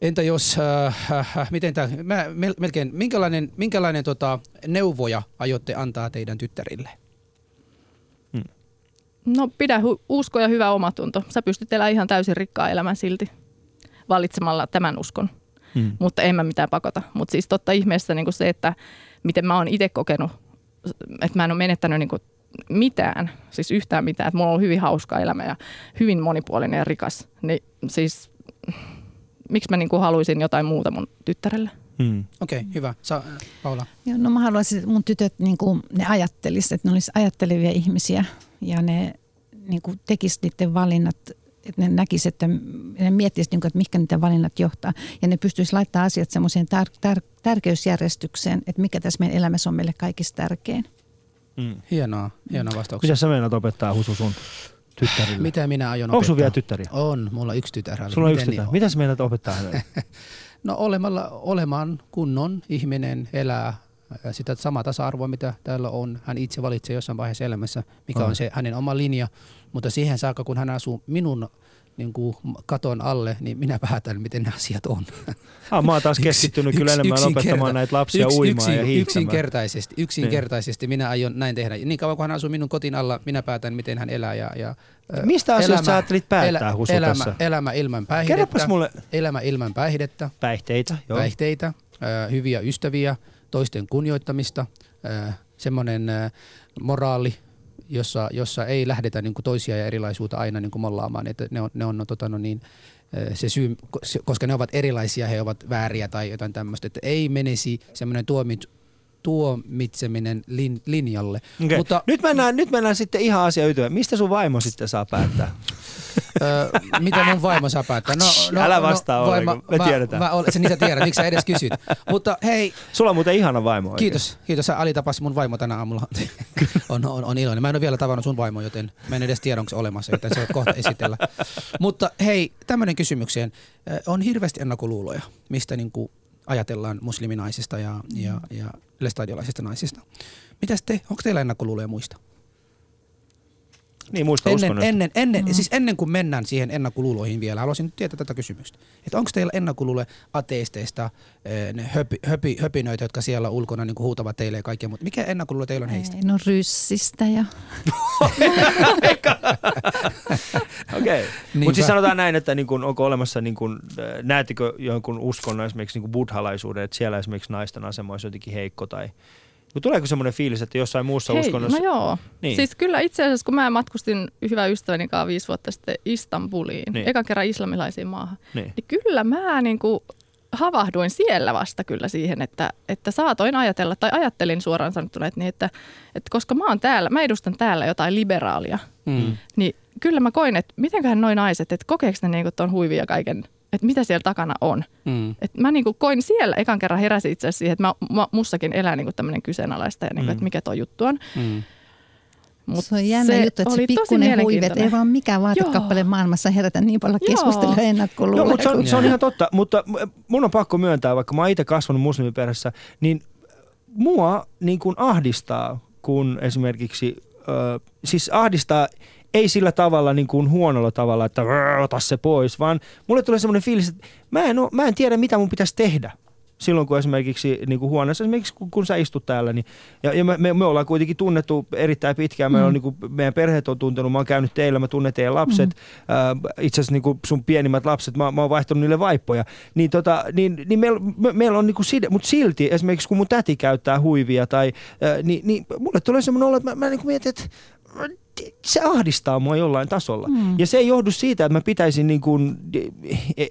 entä jos, äh, äh, miten tämä, mä mel- melkein, minkälainen, minkälainen tota, neuvoja aiotte antaa teidän tyttärille? No pidä hu- usko ja hyvä omatunto. Sä pystyt elämään ihan täysin rikkaa elämän silti valitsemalla tämän uskon. Mm. Mutta en mä mitään pakota. Mutta siis totta ihmeessä niin se, että miten mä oon itse kokenut, että mä en ole menettänyt niin mitään, siis yhtään mitään. Että mulla on ollut hyvin hauska elämä ja hyvin monipuolinen ja rikas. Niin siis miksi mä niin haluaisin jotain muuta mun tyttärelle? Mm. Okei, okay, hyvä. Sa- Paula. Joo, no mä haluaisin, että mun tytöt niin kuin, ne ajattelisivat, että ne olisi ajattelevia ihmisiä ja ne niin kuin, tekisivät niiden valinnat, että ne näkisivät, että ne miettisivät, niin kuin, että mihinkä niiden valinnat johtaa. Ja ne pystyisivät laittamaan asiat semmoiseen tär- tär- tärkeysjärjestykseen, että mikä tässä meidän elämässä on meille kaikista tärkein. Mm. Hienoa, hienoa vastauksia. Mitä sä meinaat opettaa Husu sun tyttärille? Mitä minä aion Onko sun opettaa? vielä tyttäriä? On, mulla on yksi tytär. Sulla on yksi Miten tytär. niin- Mitä sä meinaat opettaa hänelle? No olemalla, olemaan kunnon ihminen, elää ää, sitä samaa tasa-arvoa, mitä täällä on. Hän itse valitsee jossain vaiheessa elämässä, mikä on se hänen oma linja. Mutta siihen saakka, kun hän asuu minun niin kuin katon alle, niin minä päätän, miten ne asiat on. Ah, mä oon taas keskittynyt kyllä Yksi- enemmän opettamaan näitä lapsia Yksi- uimaan ja yksin- hiihtämään. Yksinkertaisesti, yksinkertaisesti minä aion näin tehdä. Niin kauan kuin hän asuu minun kotin alla, minä päätän, miten hän elää. Ja, ja, Mistä asioista sä ajattelit päättää, Husu, elämä, tässä? elämä ilman päihdettä. Kerropas mulle Elämä ilman päihdettä. päihteitä. Joo. päihteitä, ää, hyviä ystäviä, toisten kunnioittamista, ää, semmoinen ää, moraali, jossa, jossa ei lähdetä niin kuin toisia ja erilaisuutta aina niin kuin mollaamaan. Että ne on, ne on no, tota, no niin, ää, se syy, koska ne ovat erilaisia, he ovat vääriä tai jotain tämmöistä. Että ei menisi semmoinen tuomit, tuomitseminen lin, linjalle. Okay. Mutta Nyt, mennään, nyt mennään sitten ihan asia ytimeen. Mistä sun vaimo sitten saa päättää? Mitä mun vaimo saa päättää? No, Älä vastaa ollenkaan, me mä, tiedetään. Mä, mä, se niitä tiedät, miksi sä edes kysyt. Mutta hei, Sulla on muuten ihana vaimo oikein. Kiitos, kiitos. Sä Ali tapasit mun vaimo tänä aamulla. on, on, on iloinen. Mä en ole vielä tavannut sun vaimo, joten mä en edes tiedä, onko olemassa, joten se on kohta esitellä. Mutta hei, tämmöinen kysymykseen. On hirveästi ennakkoluuloja, mistä niin kuin ajatellaan musliminaisista ja, ja, ja lestadiolaisista naisista. Mitäs te, onko teillä ennakkoluuloja muista? Niin muista Ennen, uskonnosta. ennen, ennen, mm. siis ennen kuin mennään siihen ennakkoluuloihin vielä, haluaisin nyt tietää tätä kysymystä. Että onko teillä ennakkoluuloja ateisteista, eh, ne höpi, höpi, höpinöitä, jotka siellä ulkona niin huutavat teille ja kaikkea muuta. Mikä ennakkoluulo teillä on heistä? Ei, no ryssistä ja Okei. Niinpä. Mutta siis sanotaan näin, että niin kun, onko olemassa, niin kun, äh, näettekö jonkun uskonnon esimerkiksi niin buddhalaisuuden, että siellä esimerkiksi naisten asema olisi jotenkin heikko tai tuleeko semmoinen fiilis, että jossain muussa Hei, uskonnossa... no joo. Niin. Siis kyllä itse asiassa, kun mä matkustin hyvä ystäväni kanssa viisi vuotta sitten Istanbuliin, Niin. niin. ekan kerran islamilaisiin maahan, Niin. niin kyllä mä niin kuin havahduin siellä vasta kyllä siihen, että, että saatoin ajatella, tai ajattelin suoraan sanottuna, että, niin, että, että koska mä oon täällä, mä edustan täällä jotain liberaalia, Mm. niin kyllä mä koin, että mitenköhän noin naiset, että kokeeko ne niin tuon huivia kaiken, että mitä siellä takana on. Mm. Et mä niinku koin siellä, ekan kerran heräsin itse asiassa siihen, että mä, mä, mussakin elää niinku tämmöinen kyseenalaista ja niinku, Mm. että mikä tuo juttu on. Mm. Mut se on jännä juttu, että se oli tosi pikkuinen huivet ei vaan mikään vaatekappale maailmassa herätä niin paljon keskustelua ennakkoluuloja. mutta se on, se on ihan totta. Mutta mun on pakko myöntää, vaikka mä oon itse kasvanut muslimiperheessä, niin mua niin kuin ahdistaa, kun esimerkiksi, ö, siis ahdistaa ei sillä tavalla niin kuin huonolla tavalla, että "Rrr, ota se pois, vaan mulle tulee semmoinen fiilis, että mä en, oo, mä en tiedä, mitä mun pitäisi tehdä. silloin kun esimerkiksi niin kuin huoneessa, esimerkiksi kun, kun sä istut täällä, niin, ja, ja me, me, ollaan kuitenkin tunnettu erittäin pitkään, meillä on, niin kuin, meidän perheet on tuntenut, mä oon käynyt teillä, mä tunnen teidän lapset, mm. äh, itse asiassa niin kuin sun pienimmät lapset, mä, mä oon vaihtanut niille vaippoja, niin, tota, niin, niin meillä me, meillä on niin kuin side, mutta silti esimerkiksi kun mun täti käyttää huivia, tai, äh, niin, niin mulle tulee semmoinen olo, että mä, mä niin kuin mietin, että se ahdistaa mua jollain tasolla. Mm. Ja se ei johdu siitä, että mä pitäisin niin kuin,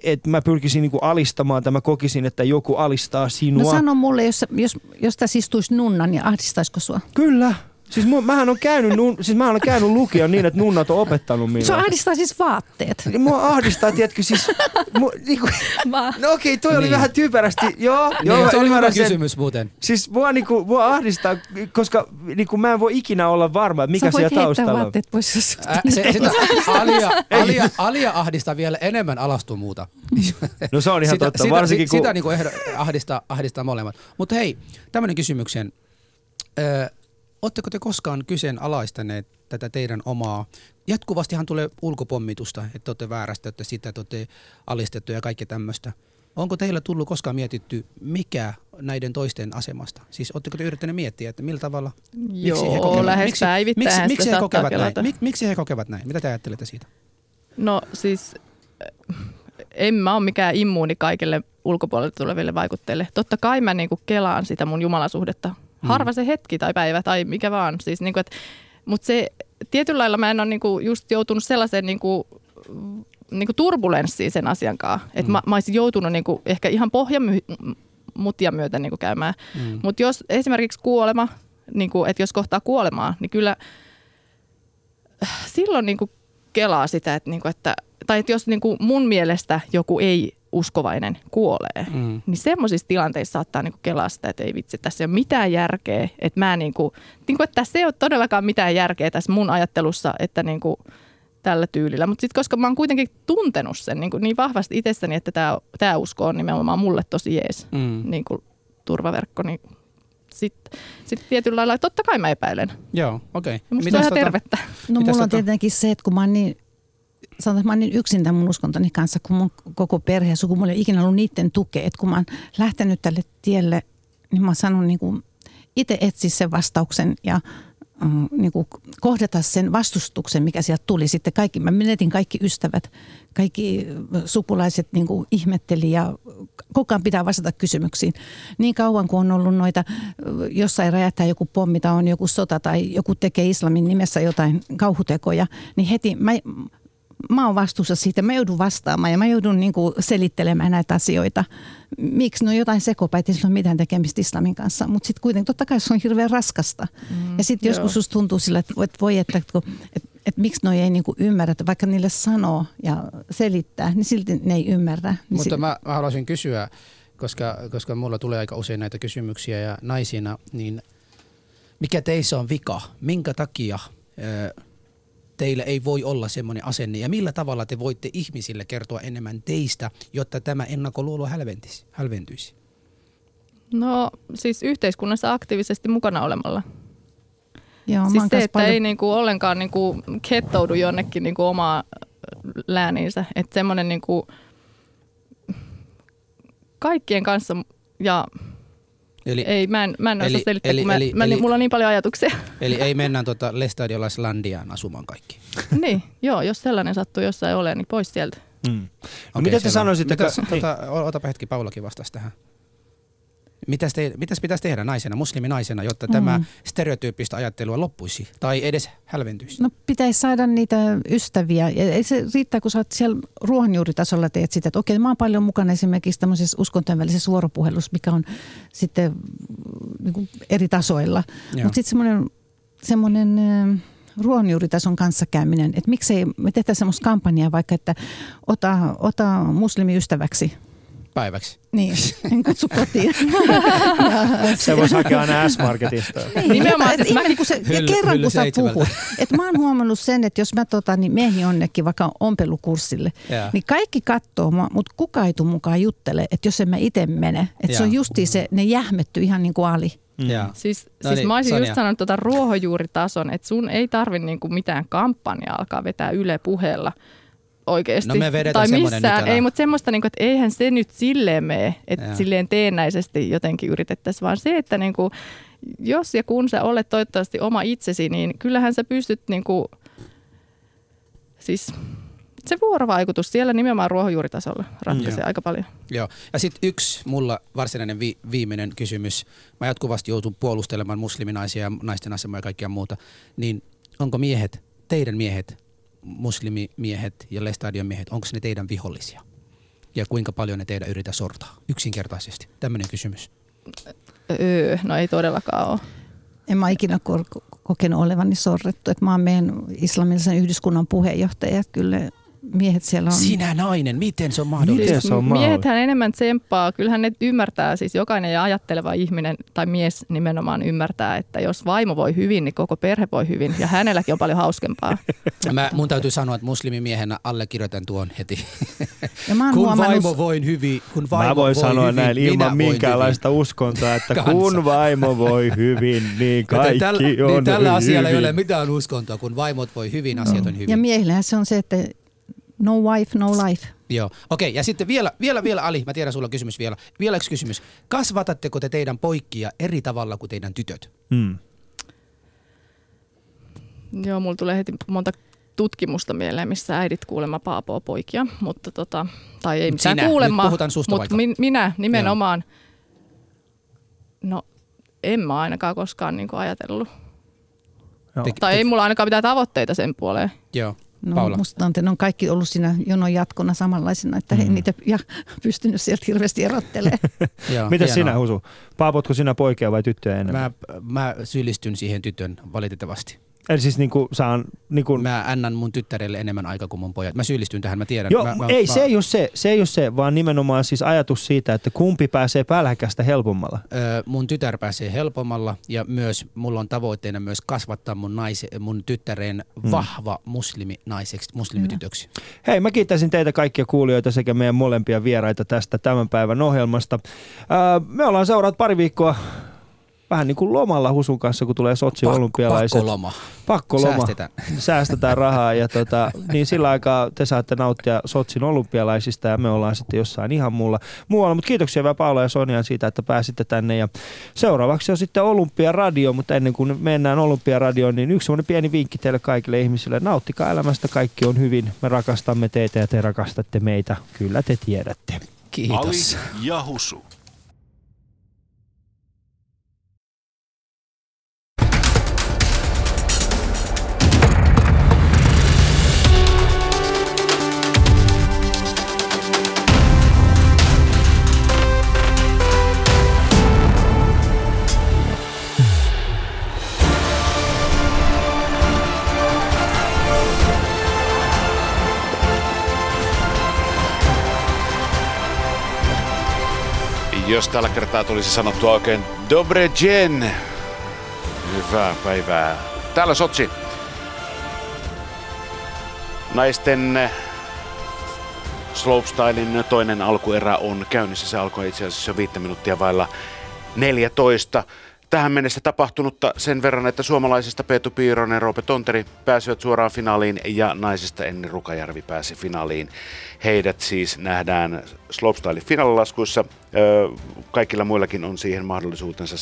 että mä pyrkisin niin kuin alistamaan, tai mä kokisin, että joku alistaa sinua. No sano mulle, jos, jos, jos tässä istuisi nunna, niin ahdistaisiko sua? Kyllä. Siis mä, mähän on käynyt, nun, siis mähän on käynyt lukion niin, että nunnat on opettanut minua. Se ahdistaa siis vaatteet. Mua ahdistaa, tiedätkö, siis... Mu, niinku, no okei, okay, toi niin. oli vähän typerästi. Joo, niin, joo, se oli hyvä sen. kysymys muuten. Siis mua, niinku, mua ahdistaa, koska niinku, mä en voi ikinä olla varma, että mikä siellä taustalla on. vaatteet pois, jos Ä, se, sitä, alia, alia, alia ahdistaa vielä enemmän alastumuuta. No se on ihan sitä, totta, sitä, varsinkin kun... Sitä niinku ehdo, ahdistaa, ahdistaa molemmat. Mutta hei, tämmöinen kysymyksen. Ö, Oletteko te koskaan kyseenalaistaneet tätä teidän omaa? Jatkuvastihan tulee ulkopommitusta, että te olette väärästä, että sitä te olette alistettu ja kaikki tämmöistä. Onko teillä tullut koskaan mietitty, mikä näiden toisten asemasta? Siis oletteko te yrittäneet miettiä, että millä tavalla? Joo, miksi he kokevat, lähes miksi, miksi, miksi he kokevat näin? Mik, miksi he kokevat näin? Mitä te ajattelette siitä? No siis äh, en mä ole mikään immuuni kaikille ulkopuolelta tuleville vaikutteille. Totta kai mä niinku kelaan sitä mun jumalasuhdetta. Harva se hetki tai päivä tai mikä vaan. Siis niinku, et, mutta se tietyllä lailla mä en ole niinku just joutunut sellaiseen niinku, niinku turbulenssiin sen asian kanssa. Että mä, mä olisin joutunut niinku ehkä ihan pohjamutia myöten niinku käymään. Mm. Mutta jos esimerkiksi kuolema, niinku, että jos kohtaa kuolemaa, niin kyllä äh, silloin niinku kelaa sitä, että, niinku, että tai että jos niinku mun mielestä joku ei uskovainen kuolee, Mm. niin semmoisissa tilanteissa saattaa niinku kelaa sitä, että ei vitsi, tässä ei ole mitään järkeä, että mä niinku, niinku että tässä ei ole todellakaan mitään järkeä tässä mun ajattelussa, että niinku tällä tyylillä. Mutta sitten koska mä oon kuitenkin tuntenut sen niin, niin vahvasti itsessäni, että tämä tää usko on nimenomaan mulle tosi jees Mm. niin kuin turvaverkko, niin sitten sit tietyllä lailla, totta kai mä epäilen. Joo, okei. Ja musta on ihan tervettä. No mulla on tota- tietenkin se, että kun mä oon niin, sanotaan, että mä oon niin yksin tämän mun uskontoni kanssa, kun mun koko perhe ja suku, mulla ei ikinä ollut niiden tukea. Että kun mä oon lähtenyt tälle tielle, niin mä oon saanut niin kuin itse etsiä sen vastauksen ja mm, niin kuin kohdata sen vastustuksen, mikä sieltä tuli. Sitten kaikki, mä menetin kaikki ystävät, kaikki sukulaiset niin kuin ihmetteli ja koko ajan pitää vastata kysymyksiin. Niin kauan kuin on ollut noita, jossain räjähtää joku pommi tai on joku sota tai joku tekee islamin nimessä jotain kauhutekoja, niin heti mä, mä oon vastuussa siitä. Mä joudun vastaamaan ja mä joudun niin kuin selittelemään näitä asioita. Miksi? No jotain sekopäitä, ei sillä ole mitään tekemistä islamin kanssa. Mutta sitten kuitenkin totta kai se on hirveän raskasta. Mm, ja sitten joskus susta tuntuu sillä, että, voi, että, että, että, että miksi noi ei niin kuin ymmärrä, että vaikka niille sanoo ja selittää, niin silti ne ei ymmärrä. Niin Mutta si- mä, mä haluaisin kysyä, koska, koska mulla tulee aika usein näitä kysymyksiä ja naisina, niin mikä teissä on vika? Minkä takia teillä ei voi olla semmoinen asenne ja millä tavalla te voitte ihmisille kertoa enemmän teistä, jotta tämä ennakkoluulo hälventyisi? hälventyisi? No siis yhteiskunnassa aktiivisesti mukana olemalla. Joo, siis se, että paljon- ei niinku ollenkaan niinku kettoudu jonnekin niinku omaa lääniinsä. Että semmoinen niinku kaikkien kanssa ja Eli, ei, mä en, mä en eli- osaa selittää, eli- kun mä, eli- mä, eli- mulla on niin paljon ajatuksia. eli ei mennä tota Lestadiolaislandiaan asumaan kaikki. niin, joo, jos sellainen sattuu jossain ole, niin pois sieltä. Mm. No Okei, mitä te sanoisitte? Mitäs, ka- tota, o- otapa hetki, Paulakin vastasi tähän. Mitäs, te, mitäs pitäisi tehdä naisena, musliminaisena, jotta mm. tämä stereotyyppistä ajattelua loppuisi tai edes hälventyisi? No pitäisi saada niitä ystäviä. Ja ei se riittää, kun sä oot siellä ruohonjuuritasolla teet sitä, että okei, mä oon paljon mukana esimerkiksi tämmöisessä uskontojen välisessä vuoropuhelussa, mikä on sitten niin kuin eri tasoilla. Mutta sitten semmoinen, semmoinen ruohonjuuritason kanssakäyminen, että miksei me tehtäisiin semmoista kampanjaa vaikka, että ota, ota muslimi ystäväksi. Päiväksi. Niin, en kutsu kotiin. ja, Se voisi hakea aina S-Marketista. Niin, Nimenomaan, että, siis mä- kun se, ja Hylly- kerran hylly kun sä puhut, että mä oon huomannut sen, että jos mä tota, niin miehin jonnekin vaikka ompelukurssille, Jaa. niin kaikki katsoo mua, mutta kuka ei tule mukaan juttele, että jos en mä itse mene. Että se on Jaa. justiin se, ne jähmetty ihan niin kuin ali. Mm. Jaa. Siis, No siis niin, mä olisin Sonja. just sanonut tuota ruohonjuuritason, että sun ei tarvi niinku mitään kampanjaa alkaa vetää Yle puheella oikeasti. No me vedetään tai missään. nyt. Ei, mutta semmoista, niin kuin, että eihän se nyt silleen mene, että Joo. silleen teennäisesti jotenkin yritettäisiin, vaan se, että niin kuin, jos ja kun sä olet toivottavasti oma itsesi, niin kyllähän sä pystyt niin kuin, siis se vuorovaikutus siellä nimenomaan ruohonjuuritasolla ratkaisee Joo. aika paljon. Joo. Ja sitten yksi mulla varsinainen vi- viimeinen kysymys. Mä jatkuvasti joutun puolustelemaan musliminaisia ja naisten asemaa ja kaikkea muuta. Niin onko miehet, teidän miehet, muslimimiehet ja Lestadion miehet, onko ne teidän vihollisia? Ja kuinka paljon ne teidän yritä sortaa? Yksinkertaisesti. Tämmöinen kysymys. Öö, no ei todellakaan ole. En mä ikinä ko- kokenut olevani sorrettu. Että mä oon meidän islamillisen yhdyskunnan puheenjohtaja. Kyllä miehet siellä on... Sinä nainen, miten se on mahdollista? Miten se on miehethän enemmän tsemppaa. Kyllähän ne ymmärtää, siis jokainen ja ajatteleva ihminen tai mies nimenomaan ymmärtää, että jos vaimo voi hyvin, niin koko perhe voi hyvin. Ja hänelläkin on paljon hauskempaa. Mä, mun täytyy sanoa, että muslimimiehenä allekirjoitan tuon heti. Ja mä kun huomannut, vaimo voin hyvin, kun vaimo Mä voin voi sanoa hyvin, näin minä ilman minkäänlaista uskontoa, että Kansa. kun vaimo voi hyvin, niin kaikki tällä, on niin tällä hyvin. asialla ei ole mitään uskontoa, kun vaimot voi hyvin, asiat on hyvin. ja miehillähän se on se, että no wife, no life. Joo. Okei, ja sitten vielä, vielä, vielä Ali, mä tiedän sulla on kysymys vielä. Vielä yksi kysymys. Kasvatatteko te teidän poikia eri tavalla kuin teidän tytöt? Mm. Joo, mulla tulee heti monta tutkimusta mieleen, missä äidit kuulemma paapoo poikia, mutta tota, tai ei mitään sinä, kuulemma, mutta vaikka. min, minä nimenomaan, no en mä ainakaan koskaan niin ajatellut. Joo. Tai ei mulla ainakaan mitään tavoitteita sen puoleen. Joo. No, Paula. musta on, ne on kaikki ollut siinä jonon jatkona samanlaisena, että mm. he niitä ja pystynyt sieltä hirveästi erottelemaan. Joo, Mitä hienoa. sinä, Husu? Paapotko sinä poikia vai tyttöjä enemmän? Mä, mä syyllistyn siihen tytön valitettavasti. Eli siis niinku saan... Niinku, Mä annan mun tyttärelle enemmän aikaa kuin mun pojat. Mä syyllistyn tähän, mä tiedän. Joo, mä, mä, ei mä, se ei ole se, se ei ole se, vaan nimenomaan siis ajatus siitä, että kumpi pääsee pälhäkästä helpommalla. Ö, mun tytär pääsee helpommalla ja myös mulla on tavoitteena myös kasvattaa mun, naise, mun tyttären Mm. vahva musliminaiseksi, muslimitytöksi. Hei, mä kiittäisin teitä kaikkia kuulijoita sekä meidän molempia vieraita tästä tämän päivän ohjelmasta. Ää, me ollaan seuraat pari viikkoa vähän niin kuin lomalla Husun kanssa, kun tulee Sotsi olympialaiset. Pakkoloma. Pakkoloma. Säästetään. Säästetään rahaa ja tota, niin sillä aikaa te saatte nauttia Sotsin olympialaisista ja me ollaan sitten jossain ihan muulla, muualla. Mutta kiitoksia vielä Paula ja Sonja siitä, että pääsitte tänne ja seuraavaksi on sitten Olympiaradio, mutta ennen kuin mennään Olympiaradioon, niin yksi semmoinen pieni vinkki teille kaikille ihmisille. Nauttikaa elämästä, kaikki on hyvin. Me rakastamme teitä ja te rakastatte meitä. Kyllä te tiedätte. Kiitos. Ali ja Husu. Jos tällä kertaa tulisi sanottua oikein Dobre Jen. Hyvää päivää. Täällä Sotsi. Naisten eh, slopestylein toinen alkuerä on käynnissä. Se alkoi itse asiassa viittä minuuttia vailla 14. Tähän mennessä tapahtunutta sen verran, että suomalaisista Peetu Piironen ja Roope Tonteri pääsivät suoraan finaaliin ja naisista Enni Rukajärvi pääsi finaaliin. Heidät siis nähdään slopestyle finaalilaskuissa. Kaikilla muillakin on siihen mahdollisuutensa